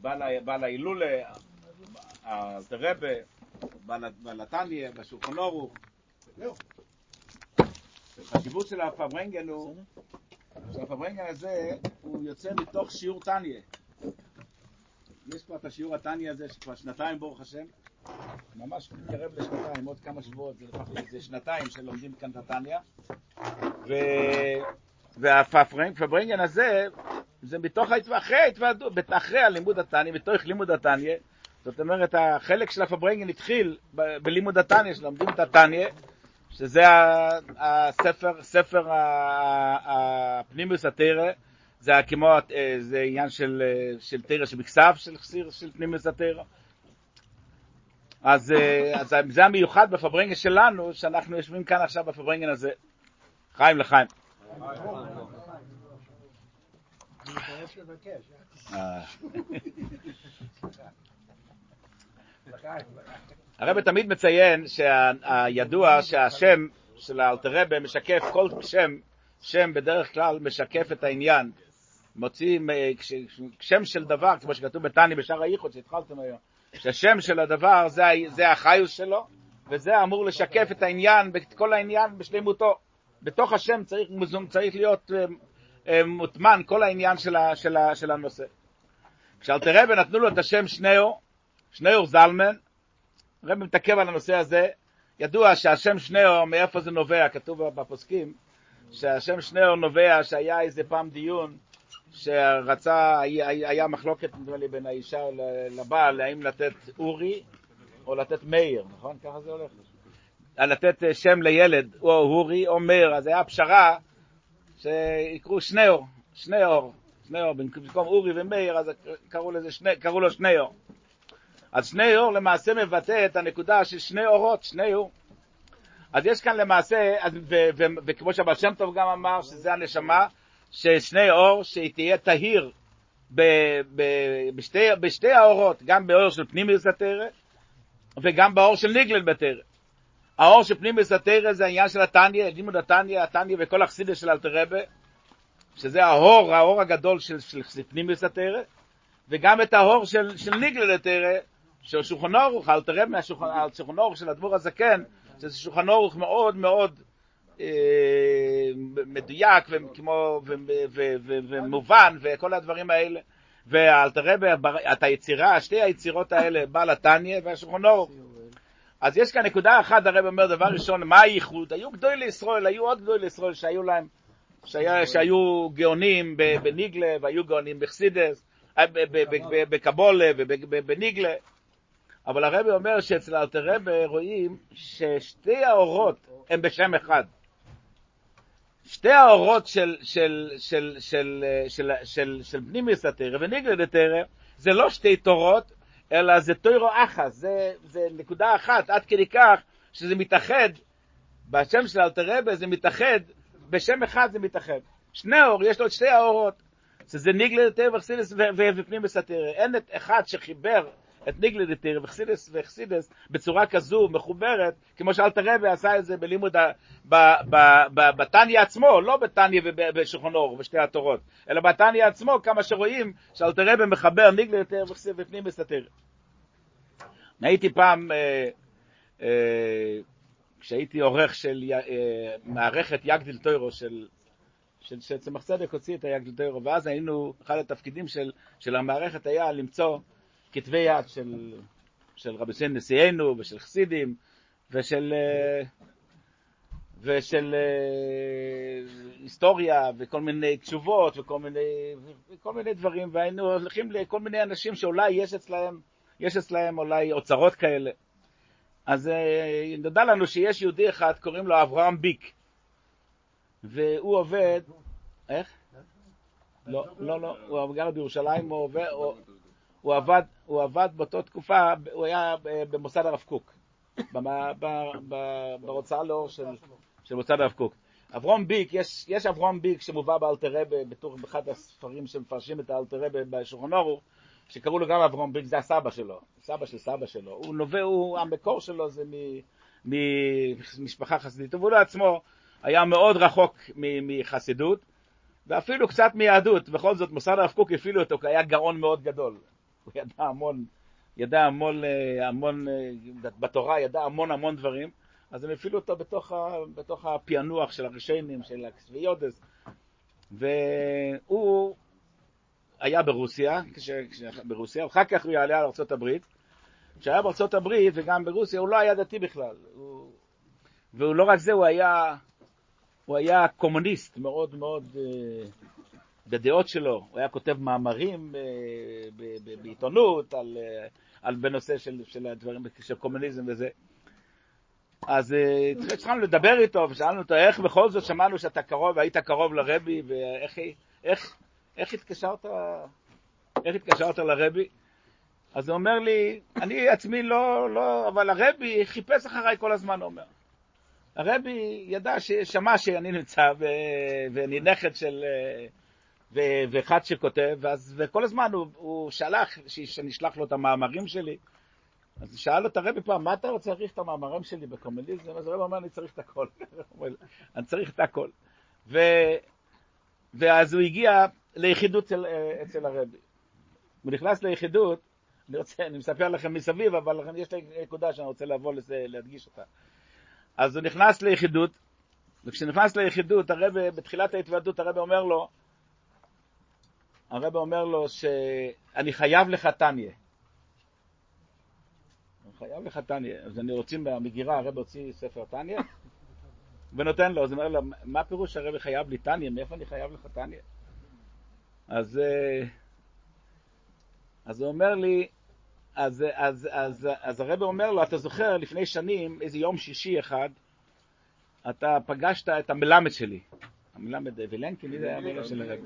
בעל ההילולה, האלתרבה, בעל התניא, בשולחן אורוך. החשיבות של הפברנגן הוא, שהפברנגן הזה הוא יוצא מתוך שיעור תניא. יש כבר את השיעור התניא הזה שכבר שנתיים ברוך השם, ממש מתקרב לשנתיים, עוד כמה שבועות, זה, זה שנתיים שלומדים כאן את התניא. והפברנגן הזה, זה מתוך ההתוועדות, אחרי הלימוד התניא, מתוך לימוד התניא, זאת אומרת, החלק של הפברנגן התחיל בלימוד התניא, שלומדים את התניא, שזה הספר, ספר הפנימיוס התרא, זה כמו, זה עניין של, של תרא שבכסף, של, של פנימיוס התרא. אז, אז זה המיוחד בפברנגן שלנו, שאנחנו יושבים כאן עכשיו בפברנגן הזה. חיים לחיים. הרב תמיד מציין שהידוע שהשם של האלתרבה משקף כל שם, שם בדרך כלל משקף את העניין. מוציאים שם של דבר, כמו שכתוב בתני בשער הייחוד שהתחלתם היום, שהשם של הדבר זה, זה החיוס שלו, וזה אמור לשקף את העניין, את כל העניין בשלמותו. בתוך השם צריך, צריך להיות מוטמן כל העניין של, ה, של, ה, של הנושא. כשאלתרבה נתנו לו את השם שניאור, שניאור זלמן, הרב מתעכב על הנושא הזה, ידוע שהשם שניאור, מאיפה זה נובע, כתוב בפוסקים, שהשם שניאור נובע שהיה איזה פעם דיון שרצה, היה, מחלוקת נדמה לי בין האישה לבעל, האם לתת אורי או לתת מאיר, נכון? ככה זה הולך. לתת שם לילד, או אורי או מאיר, אז היה פשרה שיקראו שניאור, שניאור, שניאור, במקום אורי ומאיר, אז קראו, לזה שני, קראו לו שניאור. אז שני אור למעשה מבטא את הנקודה של שני אורות, שני אור. אז יש כאן למעשה, וכמו שהבעל שם טוב גם אמר, שזה הנשמה, ששני אור, שהיא תהיה תהיר בשתי, בשתי האורות, גם באור של פנימיוס התרא, וגם באור של ניגלן בתרא. האור של פנימיוס התרא זה העניין של התניא, לימוד התניא, התניא וכל החסידס של אלתרבה, שזה האור, האור הגדול של, של, של פנימיוס התרא, וגם את האור של, של ניגלן התרא, של שולחן אורוך, אל תראה מהשולחן אורוך של הדבור הזקן, שזה שולחן אורוך מאוד מאוד אה, מדויק וכמו, ומובן וכל הדברים האלה. ואל תראה את היצירה, שתי היצירות האלה, בעל התניא והשולחן אורוך. אז יש כאן נקודה אחת, הרב אומר דבר ראשון, מה הייחוד? היו גדולי לישראל, היו עוד גדולי לישראל שהיו להם, שהיה, שהיו גאונים בניגלה והיו גאונים בחסידס, אה, בקבולה ובניגלה. אבל הרבי אומר שאצל אלתרבה רואים ששתי האורות הם בשם אחד. שתי האורות של, של, של, של, של, של, של פנימיוס התרא וניגלד התרא זה לא שתי תורות, אלא זה תוירו אחס, זה, זה נקודה אחת, עד כדי כך שזה מתאחד, בשם של אלתרבה זה מתאחד, בשם אחד זה מתאחד. שני אור, יש לו את שתי האורות, שזה ניגלד התרא ופנימיוס התרא. אין את אחד שחיבר את ניגלה דתיר וחסידס וחסידס בצורה כזו מחוברת, כמו שאלתר רבי עשה את זה בלימוד, בתניא עצמו, לא בתניא ובשולחן אור ובשתי התורות, אלא בתניא עצמו, כמה שרואים שאלתר רבי מחבר ניגלה דתיר ופנימיס דתיר. הייתי פעם, אה, אה, כשהייתי עורך של אה, מערכת יגדיל טוירו של שצמח צדק הוציא את היגדיל טוירו, ואז היינו, אחד התפקידים של, של המערכת היה למצוא כתבי יד של, של רבי סין נשיאנו ושל חסידים ושל, אה, ושל אה, היסטוריה וכל מיני תשובות וכל מיני, וכל מיני דברים והיינו הולכים לכל מיני אנשים שאולי יש אצלהם, יש אצלהם אולי אוצרות כאלה. אז אה, נודע לנו שיש יהודי אחד, קוראים לו אברהם ביק, והוא עובד, איך? לא, לא, לא, הוא גר בירושלים, הוא עובד, הוא עבד, הוא עבד באותה תקופה, הוא היה במוסד הרב קוק, בהוצאה לאור של, של מוסד הרב קוק. אברום ביק, יש, יש אברום ביק שמובא באלתרבה, בתור באחד הספרים שמפרשים את האלתרבה בשולחן אורו, שקראו לו גם אברום ביק, זה הסבא שלו, סבא של סבא שלו. הוא נובע, הוא, המקור שלו זה ממשפחה חסידית, והוא לעצמו היה מאוד רחוק מחסידות, ואפילו קצת מיהדות, בכל זאת מוסד הרב קוק הפעילו אותו, כי היה גאון מאוד גדול. הוא ידע המון, ידע המון, אה, המון, אה, בתורה ידע המון המון דברים, אז הם הפעילו אותו בתוך, ה, בתוך הפענוח של הרישיינים, של הקסביודס, והוא היה ברוסיה, כש, כש, ברוסיה, אחר כך הוא יעלה על ארה"ב, כשהיה הברית וגם ברוסיה, הוא לא היה דתי בכלל. הוא... והוא לא רק זה, הוא היה, הוא היה קומוניסט מאוד מאוד uh, בדעות שלו. הוא היה כותב מאמרים uh, בעיתונות על, uh, על בנושא של, של הדברים, של קומוניזם וזה. אז התחלנו לדבר איתו, ושאלנו אותו, איך בכל זאת שמענו שאתה קרוב, היית קרוב לרבי, ואיך איך, איך התקשרת, איך התקשרת לרבי? אז הוא אומר לי, אני עצמי לא, לא, אבל הרבי חיפש אחריי כל הזמן, הוא אומר. הרבי ידע, שמע שאני נמצא, ואני נכד של, ו, ואחד שכותב, ואז, וכל הזמן הוא, הוא שלח, שאני אשלח לו את המאמרים שלי. אז הוא שאל את הרבי פעם, מה אתה רוצה להעריך את המאמרים שלי בקומוניזם? אז הרבי אומר, אני צריך את הכל. אני צריך את הכל. ו, ואז הוא הגיע ליחידות אצל, אצל הרבי. הוא נכנס ליחידות, אני רוצה, אני מספר לכם מסביב, אבל יש לי נקודה שאני רוצה לבוא לזה, להדגיש אותה. אז הוא נכנס ליחידות, וכשנכנס ליחידות, הרב, בתחילת ההתוועדות, הרב אומר לו, הרב אומר לו שאני חייב לך. אני חייב לך טניה. אז אני רוצים במגירה, הרב הוציא ספר טניה, ונותן לו, אז הוא אומר לו, מה פירוש הרב חייב לי טניה? מאיפה אני חייב לך טניה? אז, אה, אז הוא אומר לי, אז, אז, אז, אז הרב אומר לו, אתה זוכר, לפני שנים, איזה יום שישי אחד, אתה פגשת את המלמד שלי. המלמד וילנקין, מי זה היה המלמד של הרב?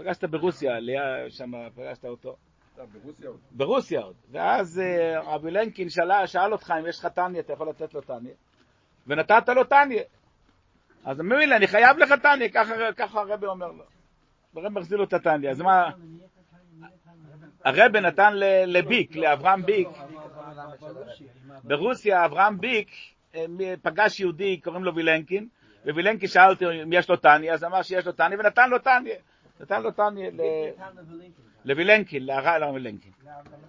פגשת ברוסיה, עלייה שם, פגשת אותו. ברוסיה עוד. ברוסיה עוד. ואז אה, רבי לנקין שאל, שאל אותך אם יש לך טניה, אתה יכול לתת לו טניה. ונתת לו טניה. אז ממילא, אני חייב לך טניה, ככה הרבי אומר לו. הרבי מחזיר לו את התניא. אז מה... הרבי נתן לביק, לאברהם ביק. ברוסיה אברהם ביק אה, פגש יהודי, קוראים לו וילנקין, ווילנקין שאל אותו אם יש לו תניא, אז אמר שיש לו תניא, ונתן לו תניא. נתן לו לווילנקין, להרב וילנקין.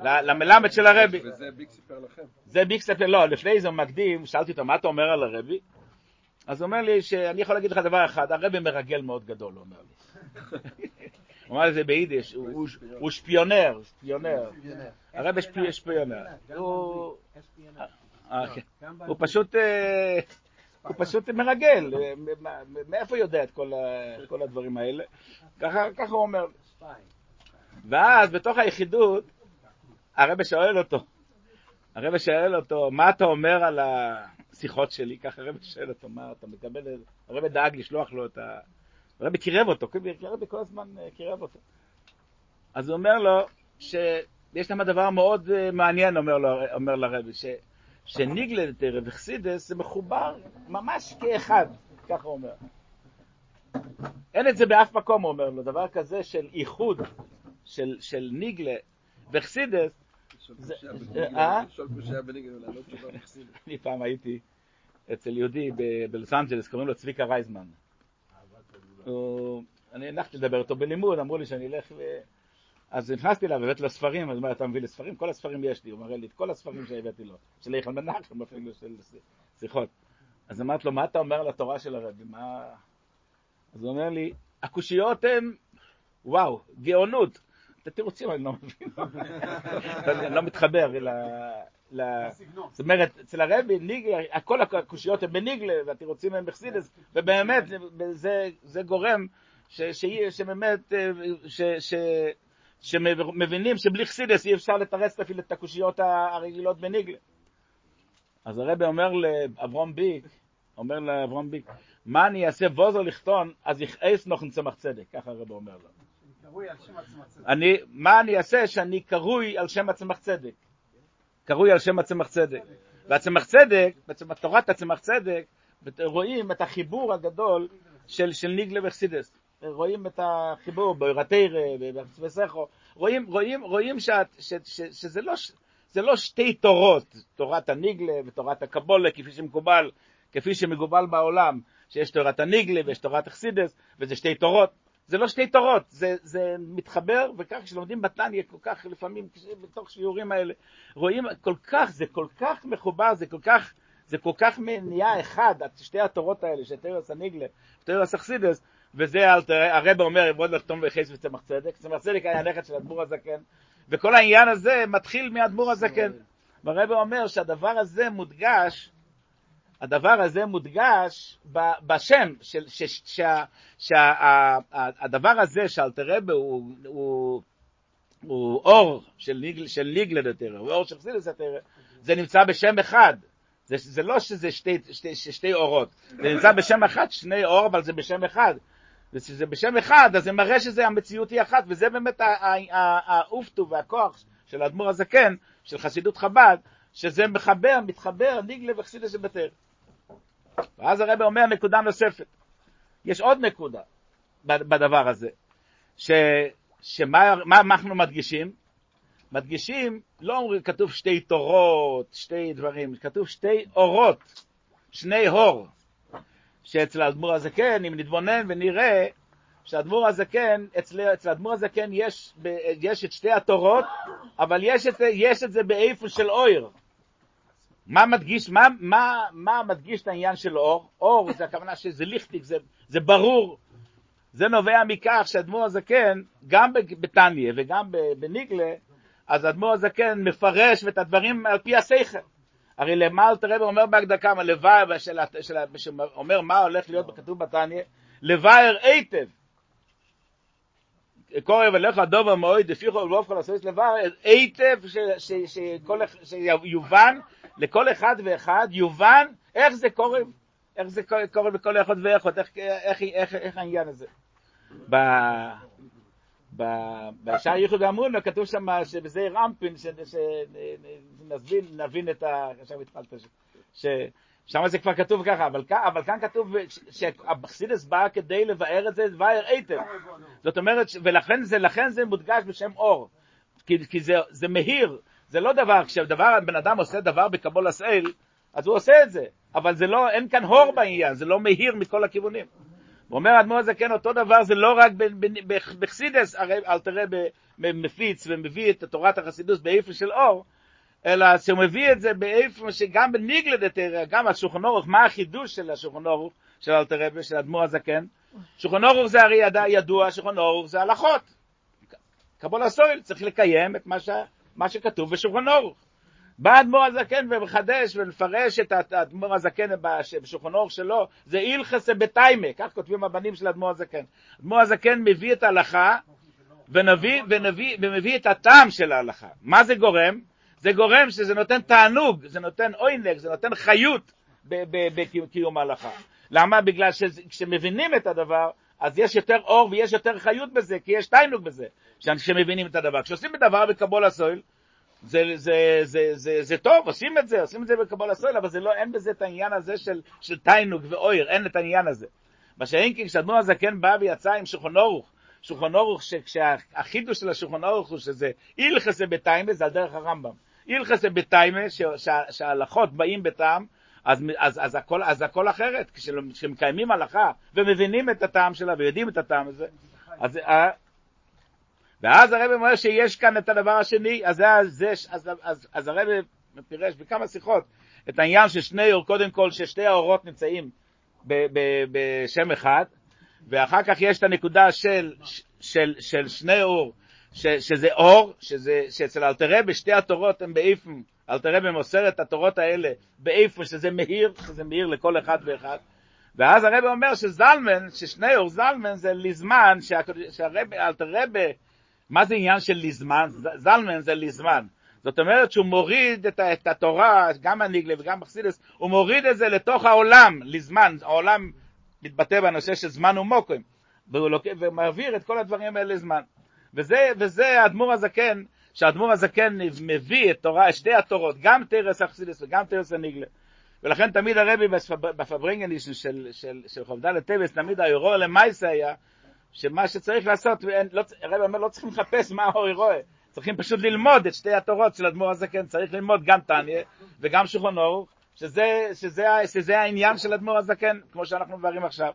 למלמד של הרבי. וזה ביק סיפר לכם? זה ביק סיפר, לא, לפני זה הוא מקדים, שאלתי אותו, מה אתה אומר על הרבי? אז הוא אומר לי שאני יכול להגיד לך דבר אחד, הרבי מרגל מאוד גדול, הוא אומר לי. הוא אמר את זה ביידיש, הוא שפיונר, שפיונר. הרב שפיונר. הוא פשוט... אה, הוא פשוט מרגל, מאיפה הוא יודע את כל הדברים האלה? ככה הוא אומר. ואז בתוך היחידות, הרב שואל אותו, הרב שואל אותו, מה אתה אומר על השיחות שלי? ככה הרב שואל אותו, מה אתה מקבל, הרב דאג לשלוח לו את ה... הרבי קירב אותו, הרבי כל הזמן אה, קירב אותו. אז הוא אומר לו שיש שם דבר מאוד אה, מעניין, אומר, לו, אומר לרבי, ש, שניגלנטר וחסידס זה מחובר ממש כאחד, ככה הוא אומר. אין את זה באף מקום, הוא אומר לו, דבר כזה של איחוד של, של ניגלה וחסידס. אה? אני פעם הייתי אצל יהודי בלוס אנג'לס, קוראים לו צביקה רייזמן. אני הלכתי לדבר איתו בלימוד, אמרו לי שאני אלך ו... אז נכנסתי אליו, הבאתי לו ספרים, אז הוא אומר, אתה מביא לי ספרים? כל הספרים יש לי, הוא מראה לי את כל הספרים שהבאתי לו, של איכל מנחם אפילו, של שיחות. אז אמרתי לו, מה אתה אומר על התורה של הרבי? מה... אז הוא אומר לי, הקושיות הן, וואו, גאונות. את התירוצים אני לא מבין, אני לא מתחבר זאת אומרת, אצל הרבי, כל הקושיות הן בניגלה, והתירוצים הם בחסידס, ובאמת זה גורם שבאמת, שמבינים שבלי חסידס אי אפשר לתרץ אפילו את הקושיות הרגילות בניגלה. אז הרבי אומר לאברום ביק, אומר לאברום ביק, מה אני אעשה ווזר לכתון, אז יכעס נוכן צמח צדק, ככה הרבי אומר לו. אני, מה אני אעשה שאני קרוי על שם הצמח צדק? קרוי על שם הצמח צדק. והצמח צדק, בעצם תורת הצמח צדק, רואים את החיבור הגדול של, של ניגלה וחסידס. רואים את החיבור באורתירה, בסכו. רואים, רואים, רואים שאת, ש, ש, שזה לא, זה לא שתי תורות, תורת הניגלה ותורת הקבולה, כפי שמקובל, כפי שמקובל בעולם, שיש תורת הניגלה ויש תורת החסידס, וזה שתי תורות. זה לא שתי תורות, זה, זה מתחבר, וכך כשלומדים בתניא, כל כך לפעמים, בתוך שיעורים האלה, רואים כל כך, זה כל כך מחובר, זה כל כך, זה כל כך נהיה אחד, שתי התורות האלה, של תרס הניגלה, תרס אכסידס, וזה הרב אומר, ועוד לתום וחס וצמח צדק, צמח צדק היה נכד של אדמו"ר הזקן, וכל העניין הזה מתחיל מאדמו"ר הזקן. והרב אומר שהדבר הזה מודגש, הדבר הזה מודגש בשם, שהדבר הזה שאלתרבה הוא, הוא, הוא אור של, ניגל, של ניגלד יותר, הוא אור של חסידס יותר, זה נמצא בשם אחד. זה, זה לא שזה שתי, שתי, שתי אורות, זה נמצא בשם אחד, שני אור, אבל זה בשם אחד. וכשזה בשם אחד, אז זה מראה שזה המציאות היא אחת, וזה באמת האופטו והכוח של האדמו"ר הזקן, של חסידות חב"ד, שזה מחבר, מתחבר, ניגלה וחסידה שבתר. ואז הרב אומר נקודה נוספת. יש עוד נקודה בדבר הזה, ש, שמה מה אנחנו מדגישים? מדגישים, לא אומרים, כתוב שתי תורות, שתי דברים, כתוב שתי אורות, שני הור. שאצל האדמו"ר הזקן, אם נתבונן ונראה שהאדמו"ר הזקן, אצל, אצל האדמו"ר הזקן יש, יש את שתי התורות, אבל יש את, יש את זה באיפה של אויר. מה מדגיש, מה, מה, מה מדגיש את העניין של אור? אור זה הכוונה שזה ליכטיק, זה, זה ברור. זה נובע מכך שהאדמו"ר הזקן, גם בתניא וגם בניגלה, אז האדמו"ר הזקן מפרש את הדברים על פי השכל. הרי למה אלתר אומר בהקדקה, הלוואי, שאומר מה הולך להיות בכתוב בתניא, לבאר היטב. קורא ולך הדובר מועד, דפיחו ולבוב כל הסויס לבאר היטב, שיובן לכל אחד ואחד, יובן איך זה קורה, איך זה קורה בכל אחד ואחד, איך, העניין הזה. בשער ייחוד האמרונה כתוב שם שבזה רמפין, שנבין, נבין את ה... עכשיו התחלת, ששם זה כבר כתוב ככה, אבל, אבל כאן כתוב שהבחסידס בא כדי לבאר את זה, לבאר היטב. זאת אומרת, ולכן זה, זה מודגש בשם אור. כי, כי זה, זה מהיר, זה לא דבר, כשדבר, בן אדם עושה דבר בקבול הסייל, אז הוא עושה את זה, אבל זה לא, אין כאן הור בעניין, זה לא מהיר מכל הכיוונים. הוא אומר אדמו"ר הזקן, אותו דבר זה לא רק בחסידס, הרי אל תראה מפיץ ומביא את תורת החסידוס באיפה של אור, אלא שהוא מביא את זה באיפה שגם בניגלד תראה, גם השולחן אורך, מה החידוש של השולחן אורך, של אל תראה, של אדמו"ר הזקן? שולחן אורך זה הרי ידע, ידוע, שולחן אורך זה הלכות. קבול הסויל, צריך לקיים את מה, ש, מה שכתוב בשולחן אורך. בא אדמו"ר הזקן ומחדש ומפרש את האדמו"ר הזקן בשולחן אורך שלו, זה אילכסה בתיימה, כך כותבים הבנים של אדמו"ר הזקן. אדמו"ר הזקן מביא את ההלכה ונביא, ונביא, ומביא את הטעם של ההלכה. מה זה גורם? זה גורם שזה נותן תענוג, זה נותן עוינג, זה נותן חיות בקיום ההלכה. למה? בגלל שכשמבינים את הדבר, אז יש יותר אור ויש יותר חיות בזה, כי יש תענוג בזה, כשמבינים את הדבר. כשעושים את הדבר בקבול הסויל, זה, זה, זה, זה, זה טוב, עושים את זה, עושים את זה בקבול הסויל, אבל זה לא, אין בזה את העניין הזה של, של תיינוג ואויר, אין את העניין הזה. מה שאין כי כשאדמו"ר הזקן בא ויצא עם שולחן אורוך, שולחן אורוך, כשהחידוש של השולחן אורוך הוא שזה אילכסה בתיימה, זה על דרך הרמב"ם. אילכסה בתיימה, שההלכות באים בטעם, אז, אז, אז, הכל, אז הכל אחרת, כשמקיימים הלכה ומבינים את הטעם שלה ויודעים את הטעם הזה, אז ואז הרב אומר שיש כאן את הדבר השני, אז, זה, אז, אז, אז הרב פירש בכמה שיחות את העניין של שני אור, קודם כל ששתי האורות נמצאים בשם אחד, ואחר כך יש את הנקודה של, של, של שני אור, ש, שזה אור, שזה, שאצל אלתרבה שתי התורות הן באיפן, אלתרבה מוסר את התורות האלה באיפן שזה מהיר, שזה מהיר לכל אחד ואחד. ואז הרב אומר שזלמן, ששני אור זלמן זה לזמן, שהרב, אלתרבה מה זה עניין של לזמן? זלמן זה לזמן. זאת אומרת שהוא מוריד את, את התורה, גם הניגלה וגם בחסידס, הוא מוריד את זה לתוך העולם, לזמן. העולם מתבטא בנושא של זמן ומוקרים, ומעביר את כל הדברים האלה לזמן. וזה, וזה האדמו"ר הזקן, שהאדמו"ר הזקן מביא את תורה, שתי התורות, גם תרס החסידס וגם תרס הניגלה. ולכן תמיד הרבי בפברינגנישן של, של, של חובדל לטבס, תמיד האירוע למייסה היה, שמה שצריך לעשות, לא, הרב אומר, לא צריכים לחפש מה אורי רואה, צריכים פשוט ללמוד את שתי התורות של אדמו"ר הזקן, צריך ללמוד גם תניא וגם שולחן אורוך, שזה, שזה, שזה העניין של אדמו"ר הזקן, כמו שאנחנו מבררים עכשיו.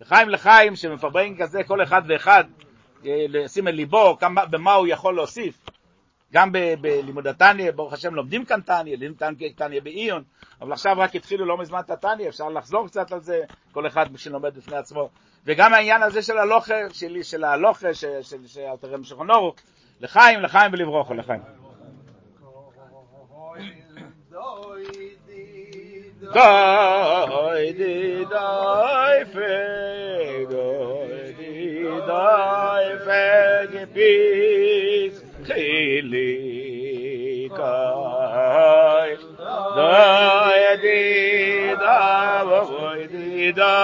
לחיים לחיים, שמפרברים כזה כל אחד ואחד, לשים אל ליבו, כמה, במה הוא יכול להוסיף. גם בלימוד התניא, ברוך השם לומדים כאן תניא, לומדים תניא- בעיון, אבל עכשיו רק התחילו לא מזמן את התניא, אפשר לחזור קצת על זה, כל אחד שלומד בפני עצמו. וגם העניין הזה של הלוכה, שלי, של הלוכה, של, של, של אלתר רבי שולחן אורך, לחיים, לחיים ולברוכו, לחיים. Doi di doi fe, doi di doi meg bis khili kai da yedi da voy di da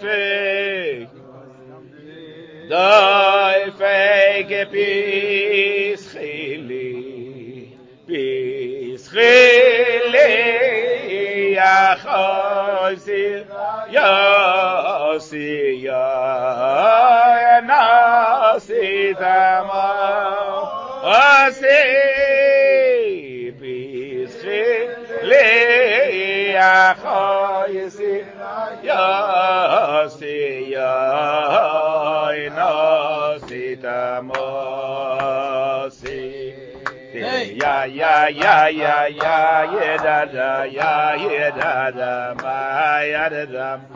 fek. Da fek bis khili bis khili ya khosi ya si ya na Sitama, Asi, Pisri, Leacha, Yisi, Yasi, Yaina, Sitama, Si, Ya, ya, ya, ya, ya, ya, da, da, ya, ya, da, da, ma, ya, da, da, ma.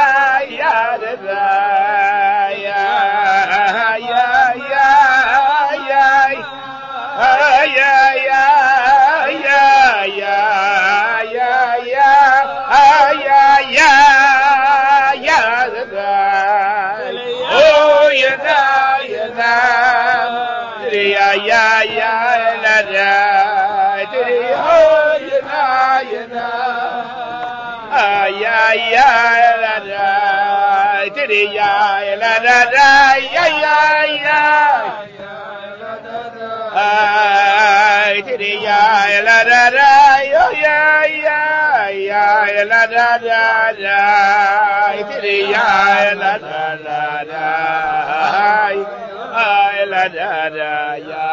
Yeah, yeah, yeah, yeah. tiri ya la la la ya ya ya ay tiri ya la la la ya ya ya ya la la la la tiri ya la la la la ay la la la ya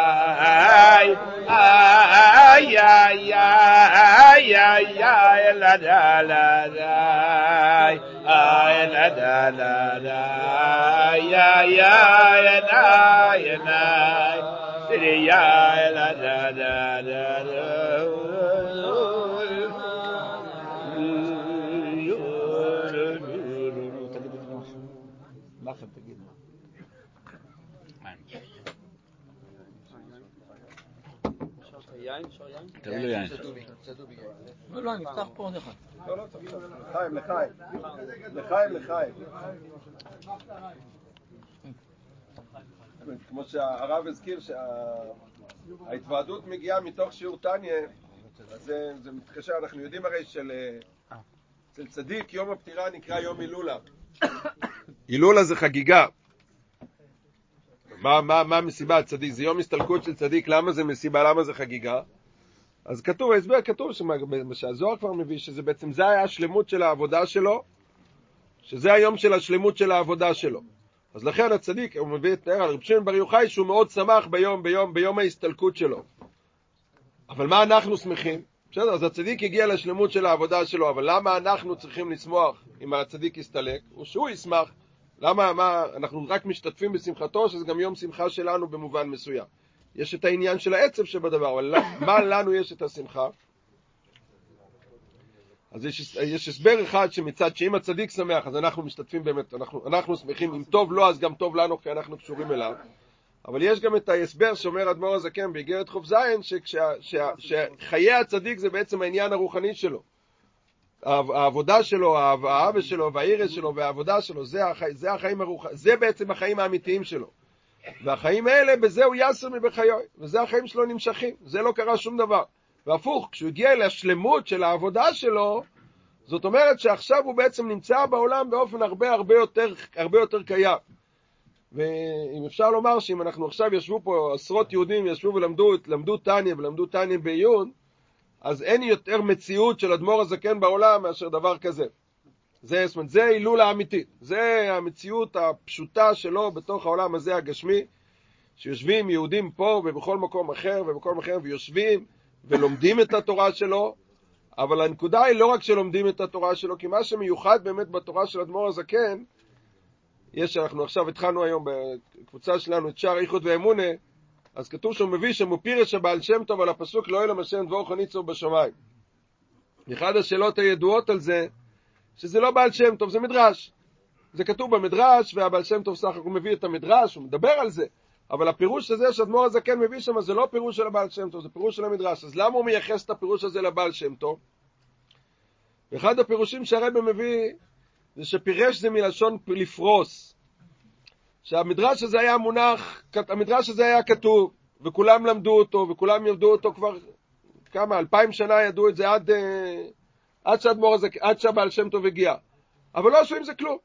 ay ay, ay, ay, ay, ay, la, da, la, da. Ay, la, la, da. Ay, ay, ay, ay, ay. Diddy, ay, la, תביא לו יין. לא, לא, נפתח פה עוד אחד. לא, לא, לחיים, לחיים. לחיים, לחיים. כמו שהרב הזכיר שההתוועדות מגיעה מתוך שיעור טניה, אז זה, מתקשר, אנחנו יודעים הרי של... אצל צדיק יום הפטירה נקרא יום הילולה. הילולה זה חגיגה. מה, מה, מה מסיבת צדיק? זה יום הסתלקות של צדיק, למה זה מסיבה, למה זה חגיגה? אז כתוב, ההסבר כתוב שהזוהר כבר מביא שזה בעצם, זה היה השלמות של העבודה שלו, שזה היום של השלמות של העבודה שלו. אז לכן הצדיק, הוא מביא את תאר על רב שמעון בר יוחאי שהוא מאוד שמח ביום, ביום, ביום ההסתלקות שלו. אבל מה אנחנו שמחים? בסדר, אז הצדיק הגיע לשלמות של העבודה שלו, אבל למה אנחנו צריכים לשמוח אם הצדיק יסתלק? או שהוא ישמח. למה, מה, אנחנו רק משתתפים בשמחתו, שזה גם יום שמחה שלנו במובן מסוים. יש את העניין של העצב שבדבר, אבל מה לנו יש את השמחה? אז יש, יש הסבר אחד שמצד שאם הצדיק שמח, אז אנחנו משתתפים באמת, אנחנו, אנחנו שמחים, אם טוב לו, אז גם טוב לנו, כי אנחנו קשורים אליו. אבל יש גם את ההסבר שאומר אדמו"ר הזקן באיגרת שכשה- שה- שחיי הצדיק זה בעצם העניין הרוחני שלו. העב- העבודה שלו, האבא שלו, והאירס שלו, והעבודה שלו, זה, החי, זה החיים הרוח... זה בעצם החיים האמיתיים שלו. והחיים האלה, בזה הוא יסר מבחיו, וזה החיים שלו נמשכים, זה לא קרה שום דבר. והפוך, כשהוא הגיע לשלמות של העבודה שלו, זאת אומרת שעכשיו הוא בעצם נמצא בעולם באופן הרבה הרבה יותר, הרבה יותר קיים. ואם אפשר לומר שאם אנחנו עכשיו ישבו פה, עשרות יהודים ישבו ולמדו למדו טניה ולמדו טניה בעיון, אז אין יותר מציאות של אדמו"ר הזקן בעולם מאשר דבר כזה. זה, זאת אומרת, זה הילולה אמיתית, זה המציאות הפשוטה שלו בתוך העולם הזה הגשמי, שיושבים יהודים פה ובכל מקום אחר ובכל מקום אחר, ויושבים ולומדים את התורה שלו, אבל הנקודה היא לא רק שלומדים את התורה שלו, כי מה שמיוחד באמת בתורה של אדמו"ר הזקן, יש, אנחנו עכשיו התחלנו היום בקבוצה שלנו את שער איכות ואמונה, אז כתוב שהוא מביא שמופירש הבעל שם טוב על הפסוק לא אלם השם דבור חניצו בשמיים. אחד השאלות הידועות על זה, שזה לא בעל שם טוב, זה מדרש. זה כתוב במדרש, והבעל שם טוב סך הכל מביא את המדרש, הוא מדבר על זה, אבל הפירוש הזה שאדמו"ר הזקן מביא שם זה לא פירוש של הבעל שם טוב, זה פירוש של המדרש. אז למה הוא מייחס את הפירוש הזה לבעל שם טוב? ואחד הפירושים שהרבא מביא זה שפירש זה מלשון לפרוס. שהמדרש הזה היה מונח, המדרש הזה היה כתוב, וכולם למדו אותו, וכולם ידעו אותו כבר כמה, אלפיים שנה ידעו את זה עד, אה, עד שהאדמו"ר הזה, עד שהבעל שם טוב הגיע. אבל לא עשו עם זה כלום.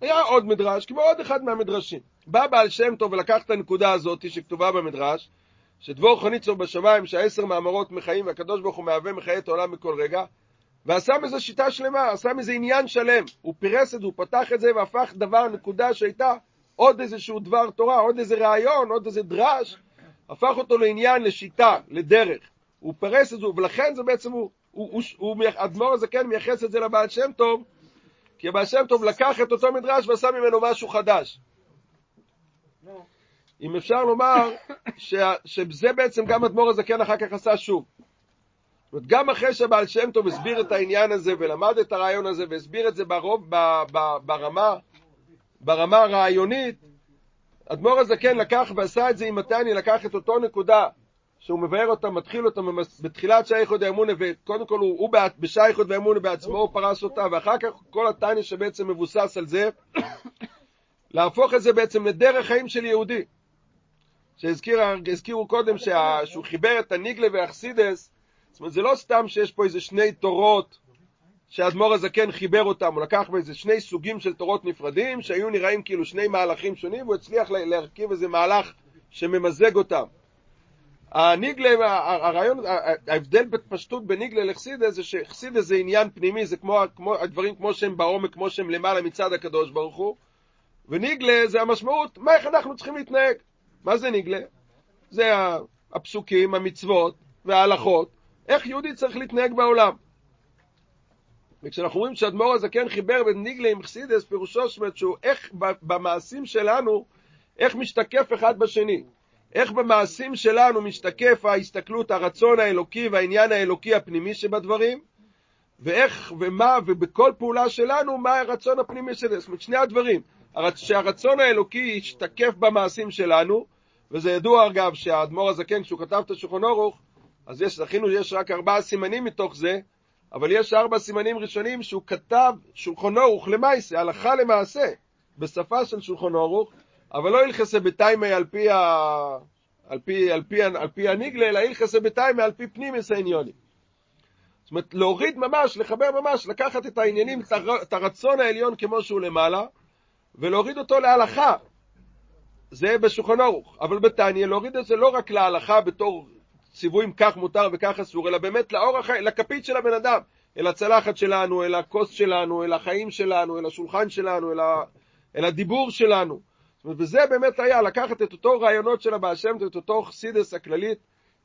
היה עוד מדרש, כמו עוד אחד מהמדרשים. בא בעל שם טוב ולקח את הנקודה הזאת שכתובה במדרש, שדבור חניצוב בשמיים, שהעשר מאמרות מחיים, והקדוש ברוך הוא מהווה מחיי את העולם בכל רגע, ועשה מזה שיטה שלמה, עשה מזה עניין שלם. הוא פירס את זה, הוא פתח את זה והפך דבר, נקודה שהייתה עוד איזשהו דבר תורה, עוד איזה רעיון, עוד איזה דרש, הפך אותו לעניין, לשיטה, לדרך. הוא פרס את זה, ולכן זה בעצם הוא, הוא, הוא, הוא אדמו"ר הזה כן מייחס את זה לבעל שם טוב, כי הבעל שם טוב לקח את אותו מדרש ועשה ממנו משהו חדש. אם אפשר לומר ש, שזה בעצם גם אדמו"ר הזקן אחר כך עשה שוב. זאת אומרת, גם אחרי שבעל שם טוב הסביר את העניין הזה ולמד את הרעיון הזה והסביר את זה ברוב, ב, ב, ברמה, ברמה הרעיונית, אדמו"ר הזקן לקח ועשה את זה עם מתניה, לקח את אותו נקודה שהוא מבאר אותה, מתחיל אותה בתחילת שייכות האמונה, וקודם כל הוא, הוא בשייכות ואמונה בעצמו הוא פרס אותה, ואחר כך כל התניה שבעצם מבוסס על זה, להפוך את זה בעצם לדרך חיים של יהודי. שהזכירו קודם שה, שהוא חיבר את הניגלה והאכסידס, זאת אומרת זה לא סתם שיש פה איזה שני תורות שהאדמו"ר הזקן חיבר אותם, הוא לקח באיזה שני סוגים של תורות נפרדים שהיו נראים כאילו שני מהלכים שונים והוא הצליח להרכיב איזה מהלך שממזג אותם. הניגלה, הרעיון, ההבדל בפשטות בניגלה לחסידס זה שחסידס זה עניין פנימי, זה כמו, כמו הדברים כמו שהם בעומק, כמו שהם למעלה מצד הקדוש ברוך הוא, וניגלה זה המשמעות, מה איך אנחנו צריכים להתנהג. מה זה ניגלה? זה הפסוקים, המצוות וההלכות, איך יהודי צריך להתנהג בעולם. וכשאנחנו רואים שאדמו"ר הזקן חיבר בין ניגלה עם חסידס, פירושו זאת שהוא איך במעשים שלנו, איך משתקף אחד בשני. איך במעשים שלנו משתקף ההסתכלות, הרצון האלוקי והעניין האלוקי הפנימי שבדברים, ואיך ומה, ובכל פעולה שלנו, מה הרצון הפנימי של זה. זאת אומרת, שני הדברים. שהרצון האלוקי ישתקף במעשים שלנו, וזה ידוע אגב שהאדמו"ר הזקן, כשהוא כתב את השולחן אורוך, אז יש, זכינו יש רק ארבעה סימנים מתוך זה, אבל יש ארבע סימנים ראשונים שהוא כתב שולחן אורוך למעשה, הלכה למעשה, בשפה של שולחן אורוך, אבל לא הלכסה בתיימי על פי, ה... על פי, על פי, על פי הניגלה, אלא הלכסה בתיימי על פי פנימיס העניוני. זאת אומרת, להוריד ממש, לחבר ממש, לקחת את העניינים, את הרצון העליון כמו שהוא למעלה, ולהוריד אותו להלכה. זה בשולחן ערוך. אבל בתניא, להוריד את זה לא רק להלכה בתור ציוויים כך מותר וכך אסור, אלא באמת לאור החיים, לכפית של הבן אדם, אל הצלחת שלנו, אל הכוס שלנו, אל החיים שלנו, אל השולחן שלנו, אל, ה... אל הדיבור שלנו. וזה באמת היה לקחת את אותו רעיונות של הבעל שם, את אותו חסידס הכללית,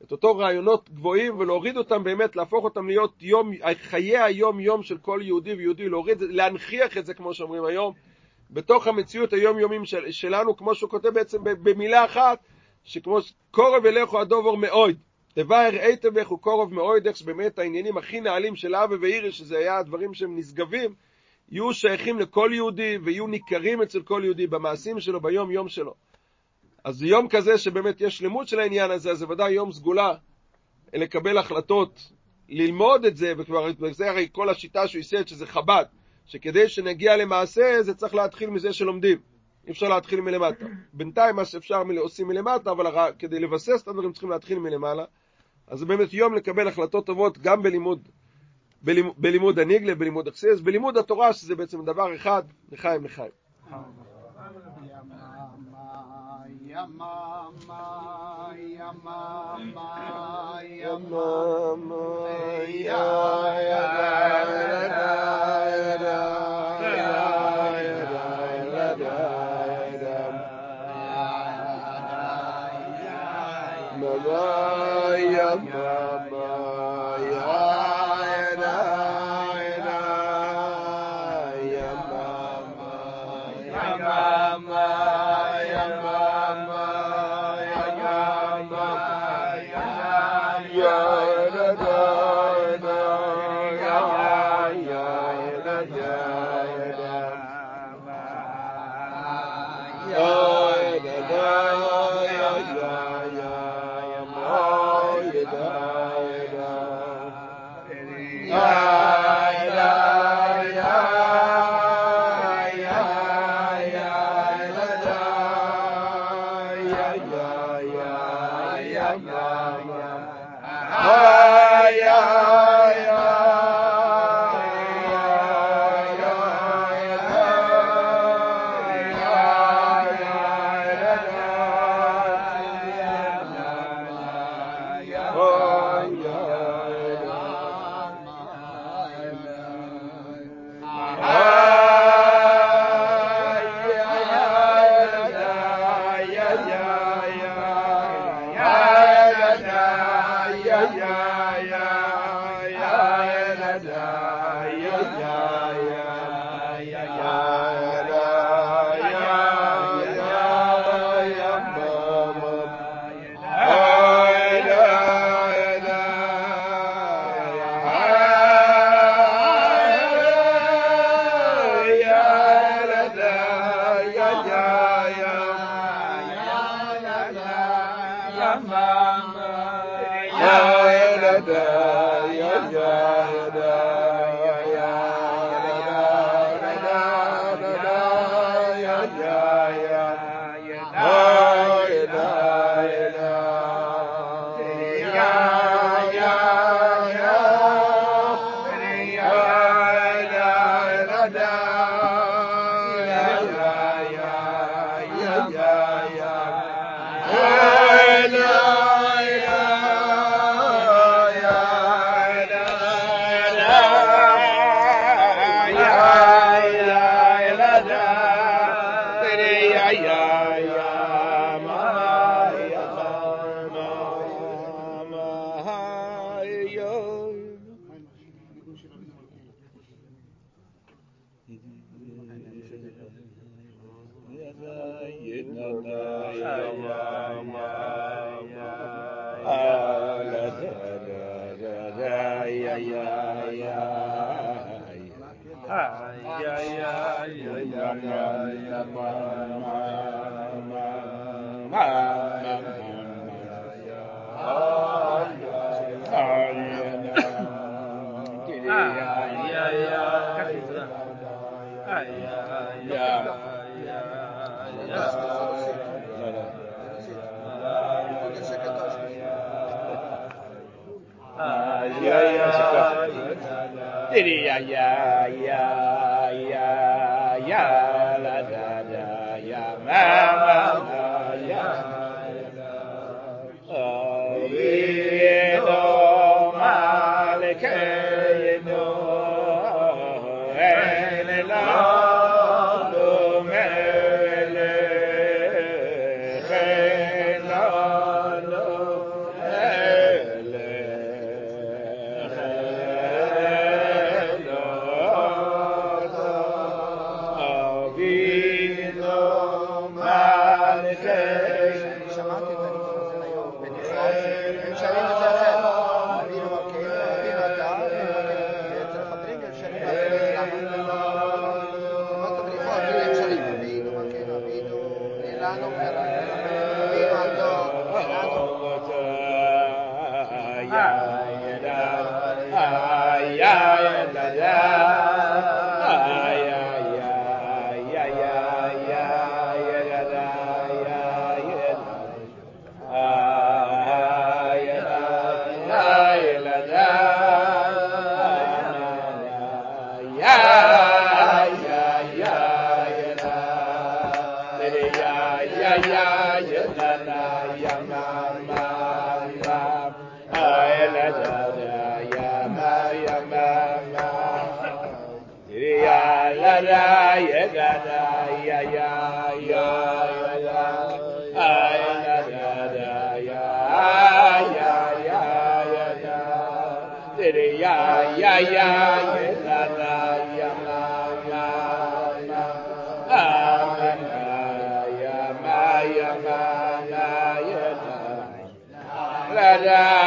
את אותו רעיונות גבוהים, ולהוריד אותם באמת, להפוך אותם להיות יום, חיי היום-יום של כל יהודי ויהודי, להוריד, להנכיח את זה, כמו שאומרים היום, בתוך המציאות היומיומיים של, שלנו, כמו שהוא כותב בעצם במילה אחת, שכמו קורב אליכו הדובר מאוד, תבהר היטב הוא קורב מאוד, איך שבאמת העניינים הכי נעלים של אבי ואירי, שזה היה הדברים שהם נשגבים, יהיו שייכים לכל יהודי ויהיו ניכרים אצל כל יהודי במעשים שלו, ביום יום שלו. אז יום כזה שבאמת יש שלמות של העניין הזה, אז זה ודאי יום סגולה לקבל החלטות, ללמוד את זה, וכבר זה הרי כל השיטה שהוא ייסד, שזה חב"ד, שכדי שנגיע למעשה זה צריך להתחיל מזה שלומדים. אי אפשר להתחיל מלמטה. בינתיים מה שאפשר עושים מלמטה, אבל כדי לבסס את הדברים צריכים להתחיל מלמעלה. אז זה באמת יום לקבל החלטות טובות גם בלימוד בלימ- בלימוד הניגלה, בלימוד אכסיאס, בלימוד התורה, שזה בעצם דבר אחד, לחיים לחיים. שמעתי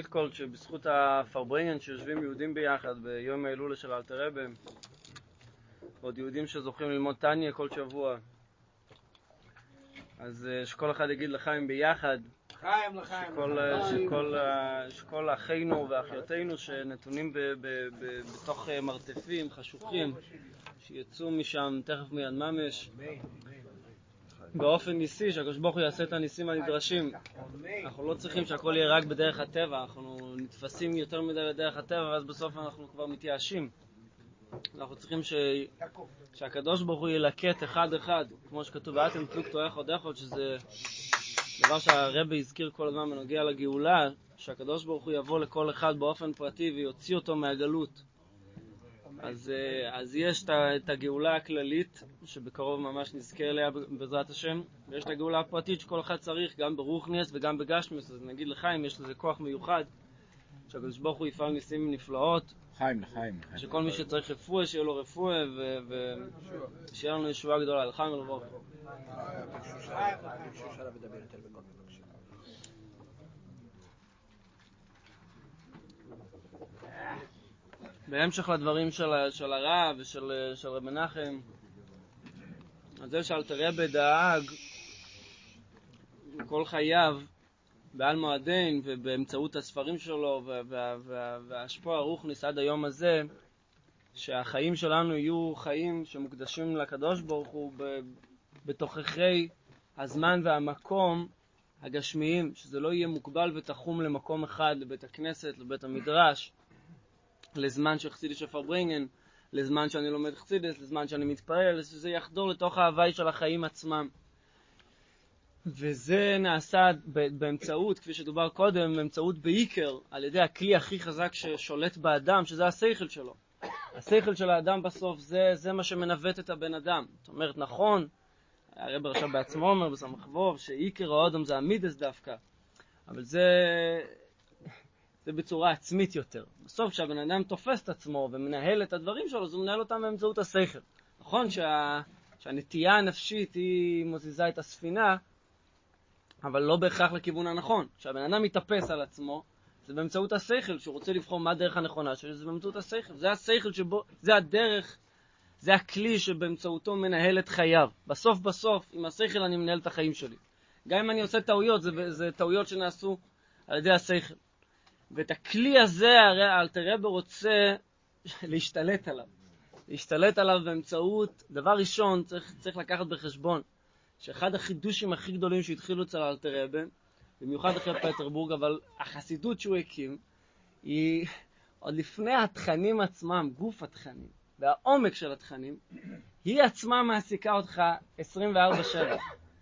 כל, שבזכות הפרברניאן שיושבים יהודים ביחד ביום ההילולה של אלתר רבה, עוד יהודים שזוכים ללמוד טניה כל שבוע, אז אה, שכל אחד יגיד לחיים ביחד, חיים לחיים. שכל, אה, שכל, אה, שכל אחינו ואחיותינו שנתונים ב, ב, ב, בתוך מרתפים חשוכים, שיצאו משם תכף מיד ממש, באופן ניסי, שהקדוש ברוך הוא יעשה את הניסים הנדרשים. אנחנו לא צריכים שהכל יהיה רק בדרך הטבע, אנחנו נתפסים יותר מדי לדרך הטבע, ואז בסוף אנחנו כבר מתייאשים. אנחנו צריכים ש... שהקדוש ברוך הוא ילקט אחד-אחד, כמו שכתוב, ואתם פלוגתו אחד אחד, שזה דבר שהרבי הזכיר כל הזמן בנוגע לגאולה, שהקדוש ברוך הוא יבוא לכל אחד באופן פרטי ויוציא אותו מהגלות. אז, אה, אז יש את הגאולה הכללית, שבקרוב ממש נזכה אליה בעזרת השם, ויש את הגאולה הפרטית שכל אחד צריך, גם ברוכניאס וגם בגשמיאס, אז נגיד לחיים, יש לזה כוח מיוחד, שהקדוש ברוך הוא יפעל ניסים נפלאות, חיים לחיים. שכל מי שצריך רפואה, שיהיה לו רפואה, ושיהיה לנו ישועה גדולה, לחיים ולברוך. בהמשך לדברים של, של הרב ושל של רב מנחם, על זה שאלתר רבי דאג כל חייו בעל מועדין ובאמצעות הספרים שלו וה- וה- וה- והשפוע הרוחניס עד היום הזה, שהחיים שלנו יהיו חיים שמוקדשים לקדוש ברוך הוא בתוככי הזמן והמקום הגשמיים, שזה לא יהיה מוגבל ותחום למקום אחד, לבית הכנסת, לבית המדרש, לזמן של חסידי שפרברנגן, לזמן שאני לומד חסידס, לזמן שאני מתפלל, שזה יחדור לתוך ההוואי של החיים עצמם. וזה נעשה באמצעות, כפי שדובר קודם, באמצעות בעיקר על ידי הכלי הכי חזק ששולט באדם, שזה השכל שלו. השכל של האדם בסוף זה, זה מה שמנווט את הבן אדם. זאת אומרת, נכון, הרב עכשיו בעצמו אומר בסמ"ך ווב, שעיקר האודם זה המידס דווקא, אבל זה, זה בצורה עצמית יותר. בסוף כשהבן אדם תופס את עצמו ומנהל את הדברים שלו, אז הוא מנהל אותם באמצעות השכל. נכון שה, שהנטייה הנפשית היא מזיזה את הספינה, אבל לא בהכרח לכיוון הנכון. כשהבן אדם מתאפס על עצמו, זה באמצעות השכל, שהוא רוצה לבחור מה הדרך הנכונה שלו, זה באמצעות השכל. זה השכל שבו, זה הדרך, זה הכלי שבאמצעותו מנהל את חייו. בסוף בסוף, עם השכל אני מנהל את החיים שלי. גם אם אני עושה טעויות, זה, זה טעויות שנעשו על ידי השכל. ואת הכלי הזה, הרי אלתר רבי רוצה להשתלט עליו. להשתלט עליו באמצעות, דבר ראשון, צריך, צריך לקחת בחשבון שאחד החידושים הכי גדולים שהתחילו אצל אלתר רבה, במיוחד אחרי פטרבורג, אבל החסידות שהוא הקים, היא עוד לפני התכנים עצמם, גוף התכנים והעומק של התכנים, היא עצמה מעסיקה אותך 24/7.